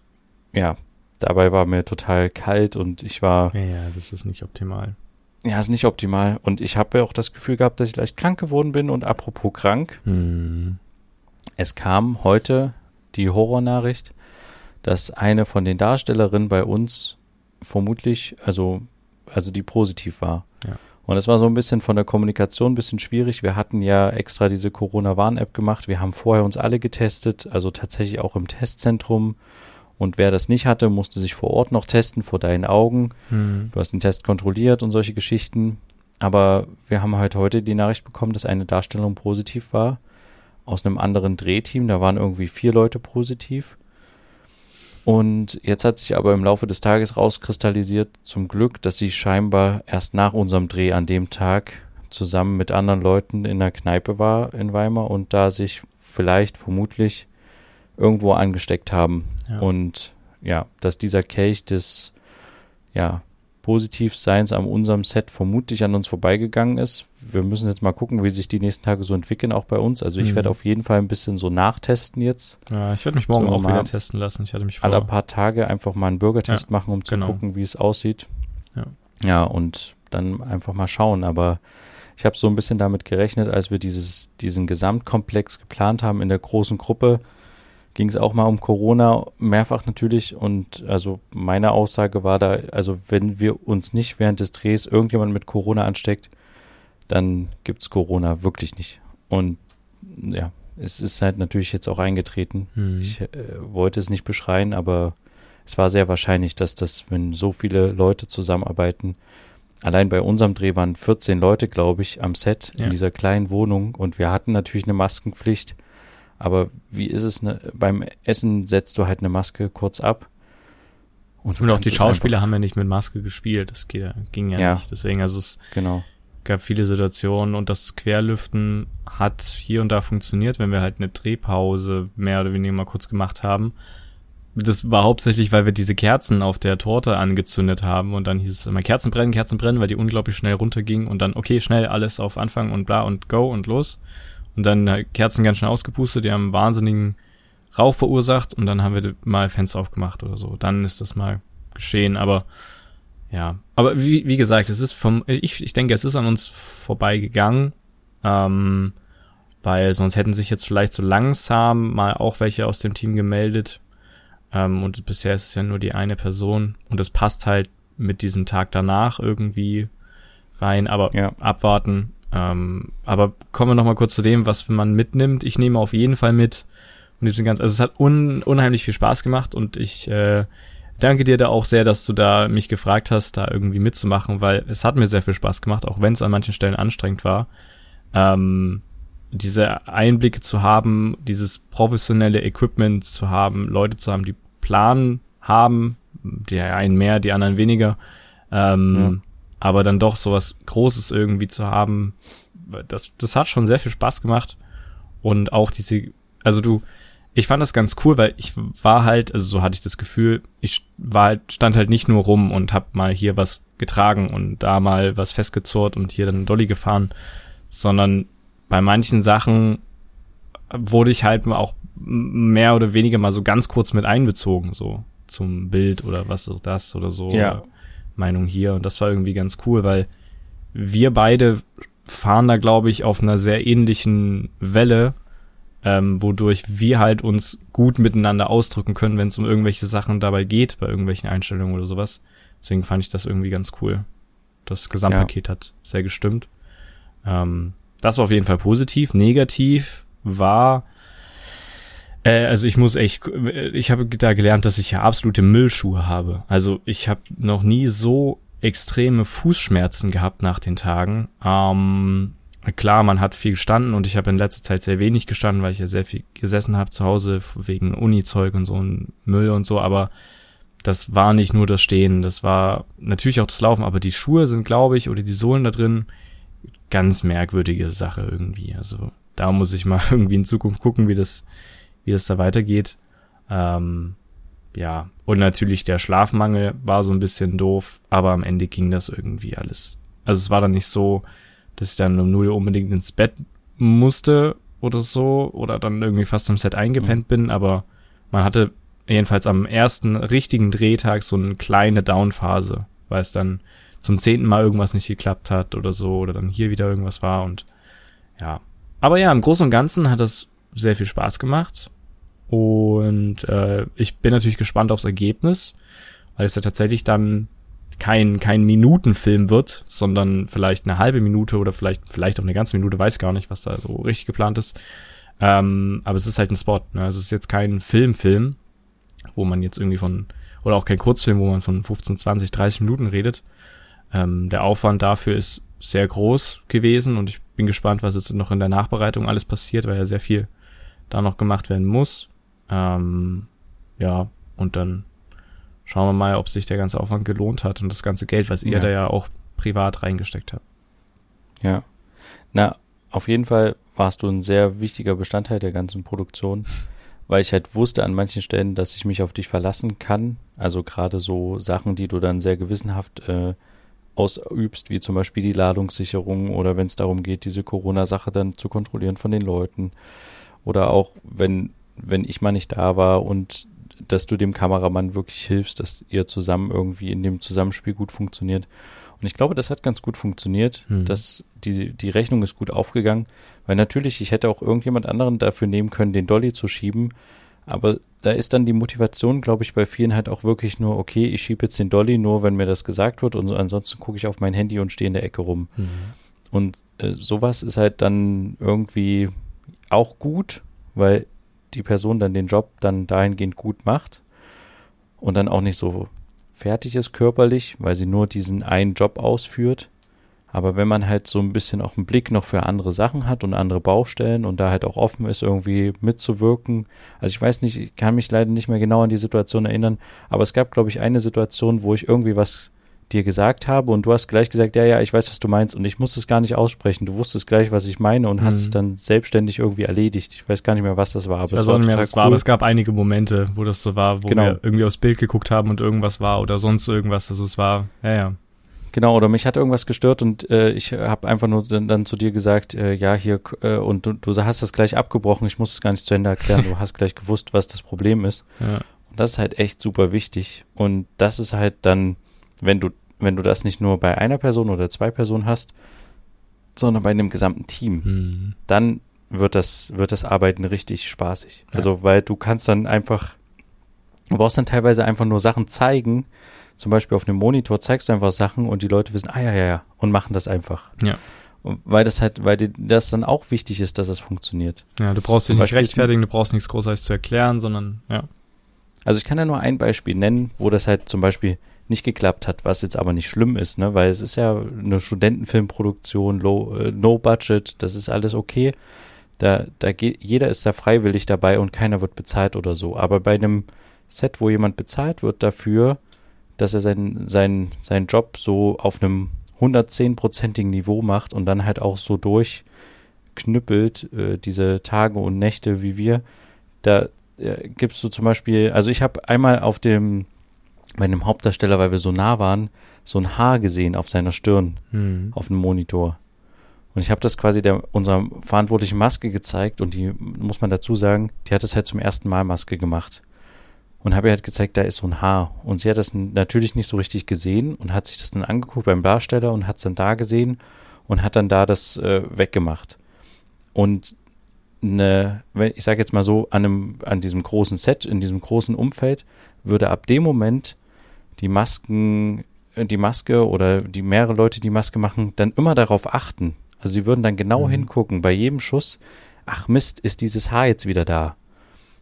ja, dabei war mir total kalt und ich war. Ja, das ist nicht optimal. Ja, ist nicht optimal. Und ich habe ja auch das Gefühl gehabt, dass ich leicht krank geworden bin. Und apropos krank, hm. es kam heute die Horrornachricht, dass eine von den Darstellerinnen bei uns vermutlich, also, also die positiv war. Ja. Und es war so ein bisschen von der Kommunikation ein bisschen schwierig. Wir hatten ja extra diese Corona-Warn-App gemacht. Wir haben vorher uns alle getestet, also tatsächlich auch im Testzentrum. Und wer das nicht hatte, musste sich vor Ort noch testen, vor deinen Augen. Mhm. Du hast den Test kontrolliert und solche Geschichten. Aber wir haben halt heute die Nachricht bekommen, dass eine Darstellung positiv war. Aus einem anderen Drehteam. Da waren irgendwie vier Leute positiv. Und jetzt hat sich aber im Laufe des Tages rauskristallisiert, zum Glück, dass sie scheinbar erst nach unserem Dreh an dem Tag zusammen mit anderen Leuten in der Kneipe war in Weimar und da sich vielleicht vermutlich irgendwo angesteckt haben. Ja. Und ja, dass dieser Kelch des ja, Positivseins an unserem Set vermutlich an uns vorbeigegangen ist. Wir müssen jetzt mal gucken, wie sich die nächsten Tage so entwickeln, auch bei uns. Also ich mhm. werde auf jeden Fall ein bisschen so nachtesten jetzt. Ja, ich werde mich morgen so auch wieder testen lassen. Ich hatte mich vor. Alle paar Tage einfach mal einen Bürgertest ja, machen, um zu genau. gucken, wie es aussieht. Ja. ja, und dann einfach mal schauen. Aber ich habe so ein bisschen damit gerechnet, als wir dieses, diesen Gesamtkomplex geplant haben in der großen Gruppe, ging es auch mal um Corona, mehrfach natürlich. Und also meine Aussage war da, also wenn wir uns nicht während des Drehs irgendjemand mit Corona ansteckt, dann gibt's Corona wirklich nicht. Und ja, es ist halt natürlich jetzt auch eingetreten. Mhm. Ich äh, wollte es nicht beschreien, aber es war sehr wahrscheinlich, dass das, wenn so viele Leute zusammenarbeiten, allein bei unserem Dreh waren 14 Leute, glaube ich, am Set ja. in dieser kleinen Wohnung und wir hatten natürlich eine Maskenpflicht. Aber wie ist es, ne? beim Essen setzt du halt eine Maske kurz ab Und, und auch die Schauspieler haben ja nicht mit Maske gespielt. Das ging, ging ja, ja, nicht. Deswegen, also es genau. gab viele Situationen und das Querlüften hat hier und da funktioniert, wenn wir halt eine Drehpause mehr oder weniger mal kurz gemacht haben. Das war hauptsächlich, weil wir diese Kerzen auf der Torte angezündet haben und dann hieß es immer Kerzen brennen, Kerzen brennen, weil die unglaublich schnell runterging und dann, okay, schnell alles auf Anfang und bla und go und los. Und dann äh, Kerzen ganz schnell ausgepustet, die haben wahnsinnigen Rauch verursacht und dann haben wir mal Fenster aufgemacht oder so. Dann ist das mal geschehen, aber ja. Aber wie, wie gesagt, es ist vom, ich, ich denke, es ist an uns vorbeigegangen, ähm, weil sonst hätten sich jetzt vielleicht so langsam mal auch welche aus dem Team gemeldet. Ähm, und bisher ist es ja nur die eine Person und es passt halt mit diesem Tag danach irgendwie rein, aber ja. abwarten. Ähm, aber kommen wir noch mal kurz zu dem, was man mitnimmt. Ich nehme auf jeden Fall mit, und diesen ganz, also es hat un, unheimlich viel Spaß gemacht und ich äh, danke dir da auch sehr, dass du da mich gefragt hast, da irgendwie mitzumachen, weil es hat mir sehr viel Spaß gemacht, auch wenn es an manchen Stellen anstrengend war. Ähm, diese Einblicke zu haben, dieses professionelle Equipment zu haben, Leute zu haben, die Plan haben, die einen mehr, die anderen weniger, ähm, ja. Aber dann doch sowas Großes irgendwie zu haben, das, das hat schon sehr viel Spaß gemacht und auch diese, also du, ich fand das ganz cool, weil ich war halt, also so hatte ich das Gefühl, ich war halt, stand halt nicht nur rum und hab mal hier was getragen und da mal was festgezurrt und hier dann Dolly gefahren, sondern bei manchen Sachen wurde ich halt auch mehr oder weniger mal so ganz kurz mit einbezogen, so zum Bild oder was so das oder so. Ja. Meinung hier. Und das war irgendwie ganz cool, weil wir beide fahren da, glaube ich, auf einer sehr ähnlichen Welle ähm, wodurch wir halt uns gut miteinander ausdrücken können, wenn es um irgendwelche Sachen dabei geht, bei irgendwelchen Einstellungen oder sowas. Deswegen fand ich das irgendwie ganz cool. Das Gesamtpaket ja. hat sehr gestimmt. Ähm, das war auf jeden Fall positiv. Negativ war, äh, also ich muss echt, ich habe da gelernt, dass ich ja absolute Müllschuhe habe. Also ich habe noch nie so extreme Fußschmerzen gehabt nach den Tagen. Ähm, klar, man hat viel gestanden und ich habe in letzter Zeit sehr wenig gestanden, weil ich ja sehr viel gesessen habe zu Hause wegen Uni-Zeug und so und Müll und so, aber das war nicht nur das Stehen, das war natürlich auch das Laufen, aber die Schuhe sind, glaube ich, oder die Sohlen da drin, ganz merkwürdige Sache irgendwie. Also da muss ich mal <laughs> irgendwie in Zukunft gucken, wie das, wie das da weitergeht. Ähm, ja, und natürlich der Schlafmangel war so ein bisschen doof, aber am Ende ging das irgendwie alles. Also es war dann nicht so, dass ich dann um null unbedingt ins Bett musste oder so oder dann irgendwie fast am Set eingepennt mhm. bin, aber man hatte jedenfalls am ersten richtigen Drehtag so eine kleine Downphase, weil es dann zum zehnten Mal irgendwas nicht geklappt hat oder so oder dann hier wieder irgendwas war und ja. Aber ja, im Großen und Ganzen hat das sehr viel Spaß gemacht und äh, ich bin natürlich gespannt aufs Ergebnis, weil es ja tatsächlich dann kein, kein Minutenfilm wird, sondern vielleicht eine halbe Minute oder vielleicht, vielleicht auch eine ganze Minute, weiß gar nicht, was da so richtig geplant ist. Ähm, aber es ist halt ein Spot, ne? Also es ist jetzt kein Filmfilm, wo man jetzt irgendwie von, oder auch kein Kurzfilm, wo man von 15, 20, 30 Minuten redet. Ähm, der Aufwand dafür ist sehr groß gewesen und ich bin gespannt, was jetzt noch in der Nachbereitung alles passiert, weil ja sehr viel da noch gemacht werden muss. Ähm, ja, und dann schauen wir mal, ob sich der ganze Aufwand gelohnt hat und das ganze Geld, was ihr ja. da ja auch privat reingesteckt habt. Ja. Na, auf jeden Fall warst du ein sehr wichtiger Bestandteil der ganzen Produktion, weil ich halt wusste an manchen Stellen, dass ich mich auf dich verlassen kann. Also gerade so Sachen, die du dann sehr gewissenhaft äh, ausübst, wie zum Beispiel die Ladungssicherung oder wenn es darum geht, diese Corona-Sache dann zu kontrollieren von den Leuten. Oder auch, wenn, wenn ich mal nicht da war und dass du dem Kameramann wirklich hilfst, dass ihr zusammen irgendwie in dem Zusammenspiel gut funktioniert. Und ich glaube, das hat ganz gut funktioniert. Hm. dass die, die Rechnung ist gut aufgegangen. Weil natürlich, ich hätte auch irgendjemand anderen dafür nehmen können, den Dolly zu schieben. Aber da ist dann die Motivation, glaube ich, bei vielen halt auch wirklich nur, okay, ich schiebe jetzt den Dolly nur, wenn mir das gesagt wird. Und ansonsten gucke ich auf mein Handy und stehe in der Ecke rum. Mhm. Und äh, sowas ist halt dann irgendwie auch gut, weil die Person dann den Job dann dahingehend gut macht und dann auch nicht so fertig ist körperlich, weil sie nur diesen einen Job ausführt, Aber wenn man halt so ein bisschen auch einen Blick noch für andere Sachen hat und andere Baustellen und da halt auch offen ist, irgendwie mitzuwirken. Also ich weiß nicht, ich kann mich leider nicht mehr genau an die Situation erinnern, aber es gab, glaube ich, eine Situation, wo ich irgendwie was dir gesagt habe und du hast gleich gesagt, ja, ja, ich weiß, was du meinst und ich musste es gar nicht aussprechen. Du wusstest gleich, was ich meine und mhm. hast es dann selbstständig irgendwie erledigt. Ich weiß gar nicht mehr, was das war, aber ich es war mehr, cool. War, aber es gab einige Momente, wo das so war, wo genau. wir irgendwie aufs Bild geguckt haben und irgendwas war oder sonst irgendwas. Also es war, ja, ja. Genau, oder mich hat irgendwas gestört und äh, ich habe einfach nur dann, dann, zu dir gesagt, äh, ja, hier, äh, und du, du hast das gleich abgebrochen, ich muss es gar nicht zu Ende erklären, du <laughs> hast gleich gewusst, was das Problem ist. Ja. Und das ist halt echt super wichtig. Und das ist halt dann, wenn du, wenn du das nicht nur bei einer Person oder zwei Personen hast, sondern bei einem gesamten Team, mhm. dann wird das, wird das Arbeiten richtig spaßig. Ja. Also, weil du kannst dann einfach, du brauchst dann teilweise einfach nur Sachen zeigen, zum Beispiel auf einem Monitor zeigst du einfach Sachen und die Leute wissen, ah ja, ja, ja, und machen das einfach. Ja. Weil das halt, weil die, das dann auch wichtig ist, dass es funktioniert. Ja, du brauchst dich nicht rechtfertigen, du brauchst nichts Großartiges zu erklären, sondern ja. Also ich kann ja nur ein Beispiel nennen, wo das halt zum Beispiel nicht geklappt hat, was jetzt aber nicht schlimm ist, ne? Weil es ist ja eine Studentenfilmproduktion, low, äh, no budget, das ist alles okay. Da, da geht, jeder ist da freiwillig dabei und keiner wird bezahlt oder so. Aber bei einem Set, wo jemand bezahlt wird dafür, dass er seinen sein, sein Job so auf einem 110-prozentigen Niveau macht und dann halt auch so durchknüppelt, äh, diese Tage und Nächte wie wir. Da äh, gibst du zum Beispiel, also ich habe einmal auf dem, bei dem Hauptdarsteller, weil wir so nah waren, so ein Haar gesehen auf seiner Stirn, hm. auf dem Monitor. Und ich habe das quasi der unserer verantwortlichen Maske gezeigt und die, muss man dazu sagen, die hat es halt zum ersten Mal Maske gemacht und habe ihr halt gezeigt, da ist so ein Haar. Und sie hat das natürlich nicht so richtig gesehen und hat sich das dann angeguckt beim Darsteller und hat es dann da gesehen und hat dann da das äh, weggemacht. Und eine, ich sage jetzt mal so, an, einem, an diesem großen Set, in diesem großen Umfeld, würde ab dem Moment die Masken, äh, die Maske oder die mehrere Leute, die Maske machen, dann immer darauf achten. Also sie würden dann genau mhm. hingucken bei jedem Schuss, ach Mist, ist dieses Haar jetzt wieder da?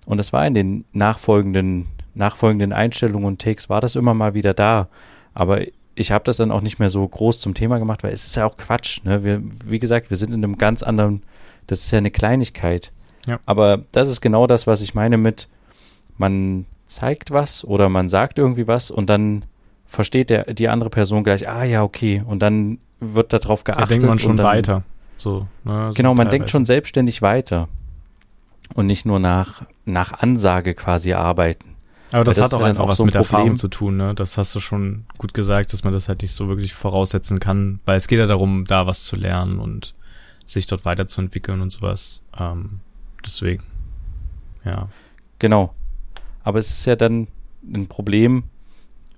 Und es war in den nachfolgenden nachfolgenden Einstellungen und Takes war das immer mal wieder da. Aber ich habe das dann auch nicht mehr so groß zum Thema gemacht, weil es ist ja auch Quatsch. Ne? Wir, wie gesagt, wir sind in einem ganz anderen, das ist ja eine Kleinigkeit. Ja. Aber das ist genau das, was ich meine mit, man zeigt was oder man sagt irgendwie was und dann versteht der, die andere Person gleich, ah ja, okay, und dann wird darauf geachtet. Da denkt man schon dann, weiter. So, ne, so genau, man teilweise. denkt schon selbstständig weiter und nicht nur nach, nach Ansage quasi arbeiten. Aber das, das hat auch einfach auch was so ein mit Problem. Erfahrung zu tun, ne? Das hast du schon gut gesagt, dass man das halt nicht so wirklich voraussetzen kann, weil es geht ja darum, da was zu lernen und sich dort weiterzuentwickeln und sowas. Ähm, deswegen, ja. Genau. Aber es ist ja dann ein Problem,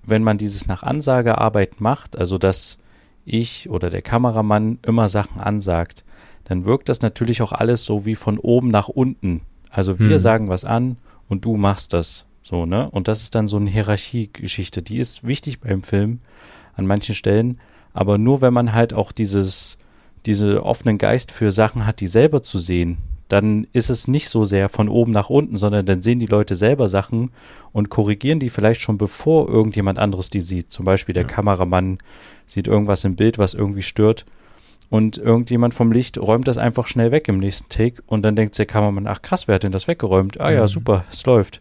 wenn man dieses nach Ansagearbeit macht, also dass ich oder der Kameramann immer Sachen ansagt, dann wirkt das natürlich auch alles so wie von oben nach unten. Also wir hm. sagen was an und du machst das. So, ne? Und das ist dann so eine Hierarchiegeschichte. Die ist wichtig beim Film an manchen Stellen, aber nur wenn man halt auch dieses, diese offenen Geist für Sachen hat, die selber zu sehen, dann ist es nicht so sehr von oben nach unten, sondern dann sehen die Leute selber Sachen und korrigieren die vielleicht schon bevor irgendjemand anderes die sieht. Zum Beispiel der ja. Kameramann sieht irgendwas im Bild, was irgendwie stört und irgendjemand vom Licht räumt das einfach schnell weg im nächsten Take und dann denkt der Kameramann, ach krass, wer hat denn das weggeräumt? Ah ja, mhm. super, es läuft.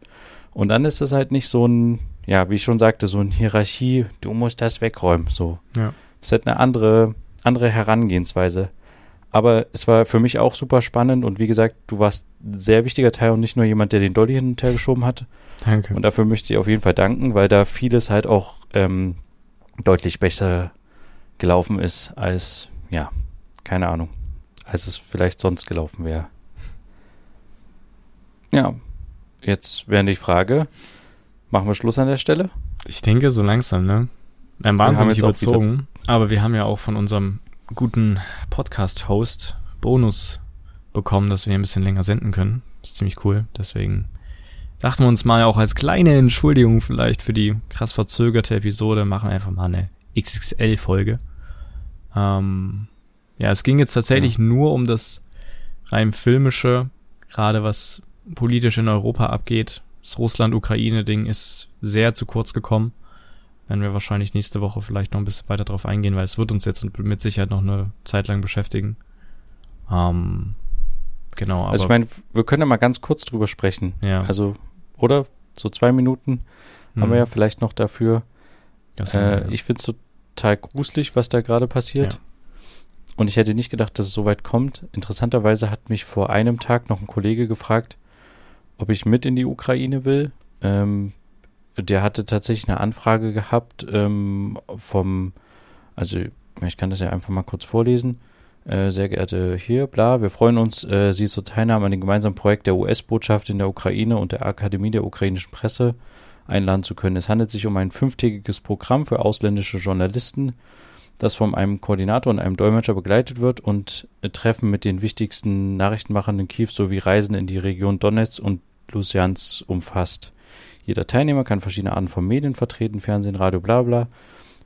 Und dann ist es halt nicht so ein, ja, wie ich schon sagte, so eine Hierarchie, du musst das wegräumen, so. Ja. Das ist halt eine andere, andere Herangehensweise. Aber es war für mich auch super spannend und wie gesagt, du warst ein sehr wichtiger Teil und nicht nur jemand, der den Dolly hin und her geschoben hat. Danke. Und dafür möchte ich auf jeden Fall danken, weil da vieles halt auch ähm, deutlich besser gelaufen ist als, ja, keine Ahnung, als es vielleicht sonst gelaufen wäre. Ja, jetzt wäre die Frage, machen wir Schluss an der Stelle? Ich denke so langsam, ne? Wir haben wahnsinnig wir überzogen, aber wir haben ja auch von unserem guten Podcast-Host Bonus bekommen, dass wir ein bisschen länger senden können. Das ist ziemlich cool. Deswegen dachten wir uns mal auch als kleine Entschuldigung vielleicht für die krass verzögerte Episode, machen einfach mal eine XXL-Folge. Ähm, ja, es ging jetzt tatsächlich ja. nur um das rein filmische, gerade was politisch in Europa abgeht. Das Russland-Ukraine-Ding ist sehr zu kurz gekommen. Werden wir wahrscheinlich nächste Woche vielleicht noch ein bisschen weiter drauf eingehen, weil es wird uns jetzt mit Sicherheit noch eine Zeit lang beschäftigen. Ähm, genau. Also ich meine, wir können ja mal ganz kurz drüber sprechen. Ja. Also, oder? So zwei Minuten hm. haben wir mhm. ja vielleicht noch dafür. Äh, ja. Ich finde es total gruselig, was da gerade passiert. Ja. Und ich hätte nicht gedacht, dass es so weit kommt. Interessanterweise hat mich vor einem Tag noch ein Kollege gefragt, ob ich mit in die Ukraine will. Ähm, der hatte tatsächlich eine Anfrage gehabt ähm, vom, also ich kann das ja einfach mal kurz vorlesen. Äh, sehr geehrte hier, bla, wir freuen uns, äh, Sie zur Teilnahme an dem gemeinsamen Projekt der US-Botschaft in der Ukraine und der Akademie der ukrainischen Presse einladen zu können. Es handelt sich um ein fünftägiges Programm für ausländische Journalisten, das von einem Koordinator und einem Dolmetscher begleitet wird und Treffen mit den wichtigsten Nachrichtenmachern in Kiew sowie Reisen in die Region Donetsk und Lucians umfasst. Jeder Teilnehmer kann verschiedene Arten von Medien vertreten, Fernsehen, Radio, bla bla.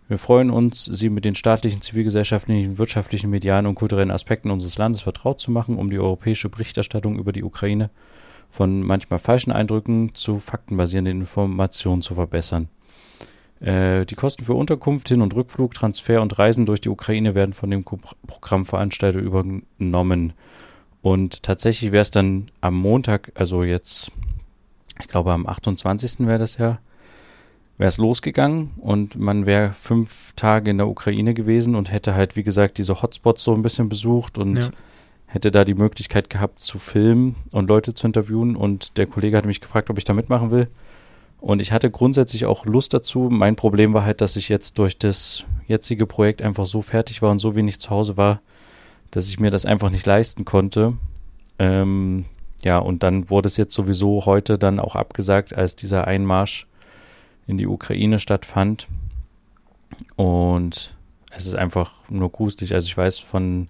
Wir freuen uns, Sie mit den staatlichen, zivilgesellschaftlichen, wirtschaftlichen, medialen und kulturellen Aspekten unseres Landes vertraut zu machen, um die europäische Berichterstattung über die Ukraine von manchmal falschen Eindrücken zu faktenbasierenden Informationen zu verbessern. Äh, die Kosten für Unterkunft, Hin- und Rückflug, Transfer und Reisen durch die Ukraine werden von dem Programmveranstalter übernommen. Und tatsächlich wäre es dann am Montag, also jetzt, ich glaube am 28. wäre das ja, wäre es losgegangen und man wäre fünf Tage in der Ukraine gewesen und hätte halt, wie gesagt, diese Hotspots so ein bisschen besucht und ja. hätte da die Möglichkeit gehabt zu filmen und Leute zu interviewen. Und der Kollege hat mich gefragt, ob ich da mitmachen will. Und ich hatte grundsätzlich auch Lust dazu. Mein Problem war halt, dass ich jetzt durch das jetzige Projekt einfach so fertig war und so wenig zu Hause war, dass ich mir das einfach nicht leisten konnte. Ähm, ja, und dann wurde es jetzt sowieso heute dann auch abgesagt, als dieser Einmarsch in die Ukraine stattfand. Und es ist einfach nur gruselig. Also ich weiß von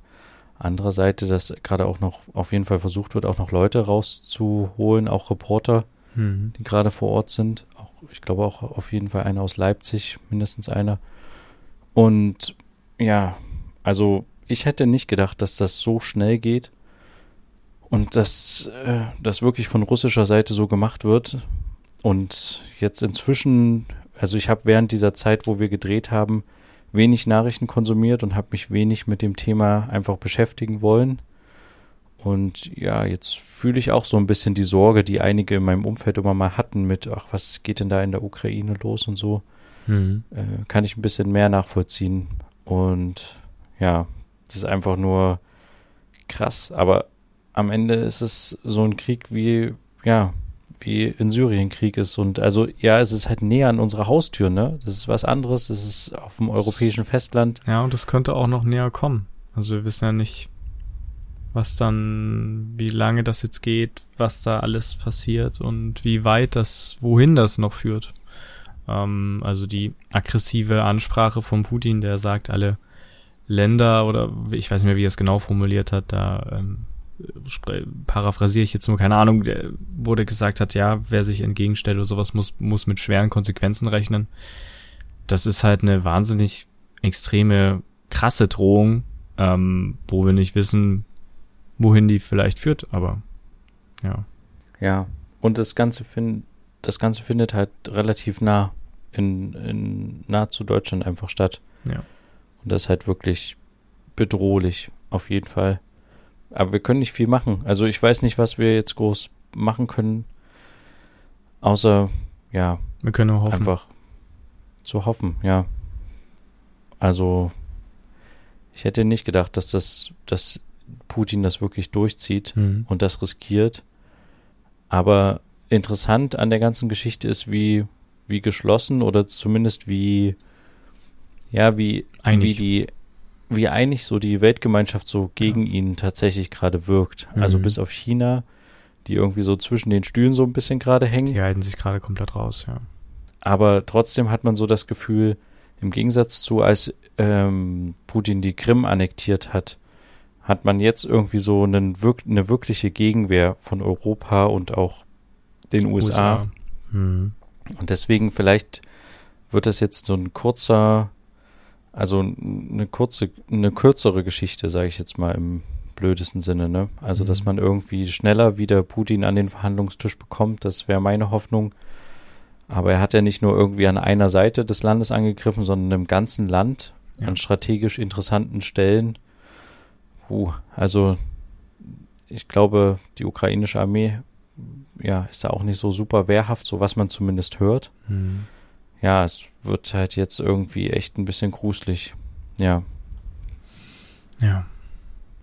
anderer Seite, dass gerade auch noch auf jeden Fall versucht wird, auch noch Leute rauszuholen, auch Reporter mhm. die gerade vor Ort sind. Auch, ich glaube auch auf jeden Fall einer aus Leipzig, mindestens einer. Und ja, also ich hätte nicht gedacht, dass das so schnell geht und dass äh, das wirklich von russischer Seite so gemacht wird. Und jetzt inzwischen, also ich habe während dieser Zeit, wo wir gedreht haben, wenig Nachrichten konsumiert und habe mich wenig mit dem Thema einfach beschäftigen wollen. Und ja, jetzt fühle ich auch so ein bisschen die Sorge, die einige in meinem Umfeld immer mal hatten mit, ach, was geht denn da in der Ukraine los und so. Mhm. Äh, kann ich ein bisschen mehr nachvollziehen. Und ja, das ist einfach nur krass. Aber am Ende ist es so ein Krieg wie, ja, wie in Syrien Krieg ist. Und also, ja, es ist halt näher an unserer Haustür, ne? Das ist was anderes. Es ist auf dem europäischen Festland. Ja, und es könnte auch noch näher kommen. Also wir wissen ja nicht, was dann, wie lange das jetzt geht, was da alles passiert und wie weit das, wohin das noch führt. Ähm, also die aggressive Ansprache von Putin, der sagt, alle Länder oder ich weiß nicht mehr, wie er es genau formuliert hat, da ähm, paraphrasiere ich jetzt nur, keine Ahnung, der wurde gesagt hat, ja, wer sich entgegenstellt oder sowas muss, muss mit schweren Konsequenzen rechnen. Das ist halt eine wahnsinnig extreme, krasse Drohung, ähm, wo wir nicht wissen, wohin die vielleicht führt, aber ja. Ja, und das Ganze find, das Ganze findet halt relativ nah in, in nahezu Deutschland einfach statt. Ja. Und das ist halt wirklich bedrohlich, auf jeden Fall. Aber wir können nicht viel machen. Also ich weiß nicht, was wir jetzt groß machen können, außer, ja. Wir können nur hoffen. Einfach zu hoffen, ja. Also, ich hätte nicht gedacht, dass das, dass Putin das wirklich durchzieht mhm. und das riskiert. Aber interessant an der ganzen Geschichte ist, wie, wie geschlossen oder zumindest wie, ja, wie, einig. wie die, wie einig so die Weltgemeinschaft so gegen ja. ihn tatsächlich gerade wirkt. Also mhm. Also bis auf China, die irgendwie so zwischen den Stühlen so ein bisschen gerade hängen. Die halten sich gerade komplett raus, ja. Aber trotzdem hat man so das Gefühl, im Gegensatz zu, als ähm, Putin die Krim annektiert hat, hat man jetzt irgendwie so einen, eine wirkliche Gegenwehr von Europa und auch den USA. USA. Mhm. Und deswegen vielleicht wird das jetzt so ein kurzer, also eine kurze, eine kürzere Geschichte, sage ich jetzt mal im blödesten Sinne, ne? Also, mhm. dass man irgendwie schneller wieder Putin an den Verhandlungstisch bekommt, das wäre meine Hoffnung. Aber er hat ja nicht nur irgendwie an einer Seite des Landes angegriffen, sondern im ganzen Land Ja. an strategisch interessanten Stellen. Puh, also ich glaube, die ukrainische Armee ja, ist da auch nicht so super wehrhaft, so was man zumindest hört. Hm. Ja, es wird halt jetzt irgendwie echt ein bisschen gruselig. Ja, Ja.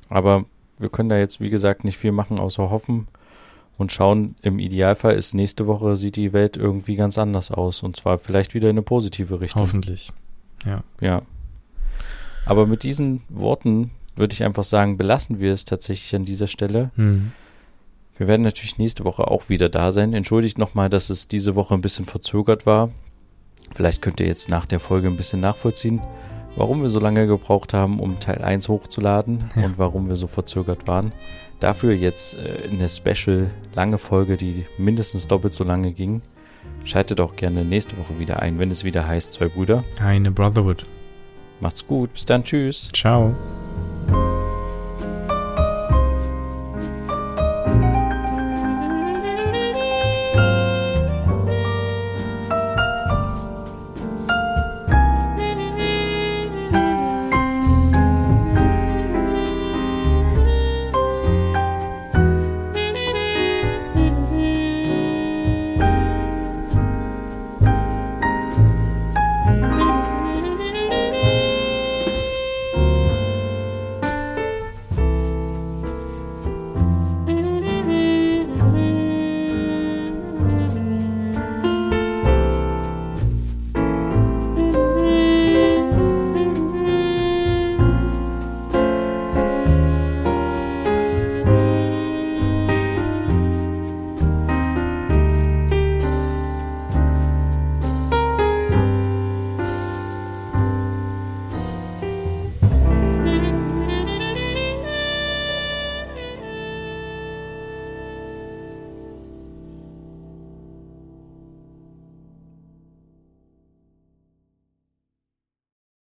aber wir können da jetzt, wie gesagt, nicht viel machen, außer hoffen und schauen. Im Idealfall ist nächste Woche sieht die Welt irgendwie ganz anders aus und zwar vielleicht wieder in eine positive Richtung. Hoffentlich. Ja. Aber mit diesen Worten würde ich einfach sagen, belassen wir es tatsächlich an dieser Stelle. Hm. Wir werden natürlich nächste Woche auch wieder da sein. Entschuldigt nochmal, dass es diese Woche ein bisschen verzögert war. Vielleicht könnt ihr jetzt nach der Folge ein bisschen nachvollziehen, warum wir so lange gebraucht haben, um Teil 1 hochzuladen Ja. und warum wir so verzögert waren. Dafür jetzt äh, eine special lange Folge, die mindestens doppelt so lange ging. Schaltet auch gerne nächste Woche wieder ein, wenn es wieder heißt, zwei Brüder. Eine Brotherhood. Macht's gut, bis dann, tschüss. Ciao.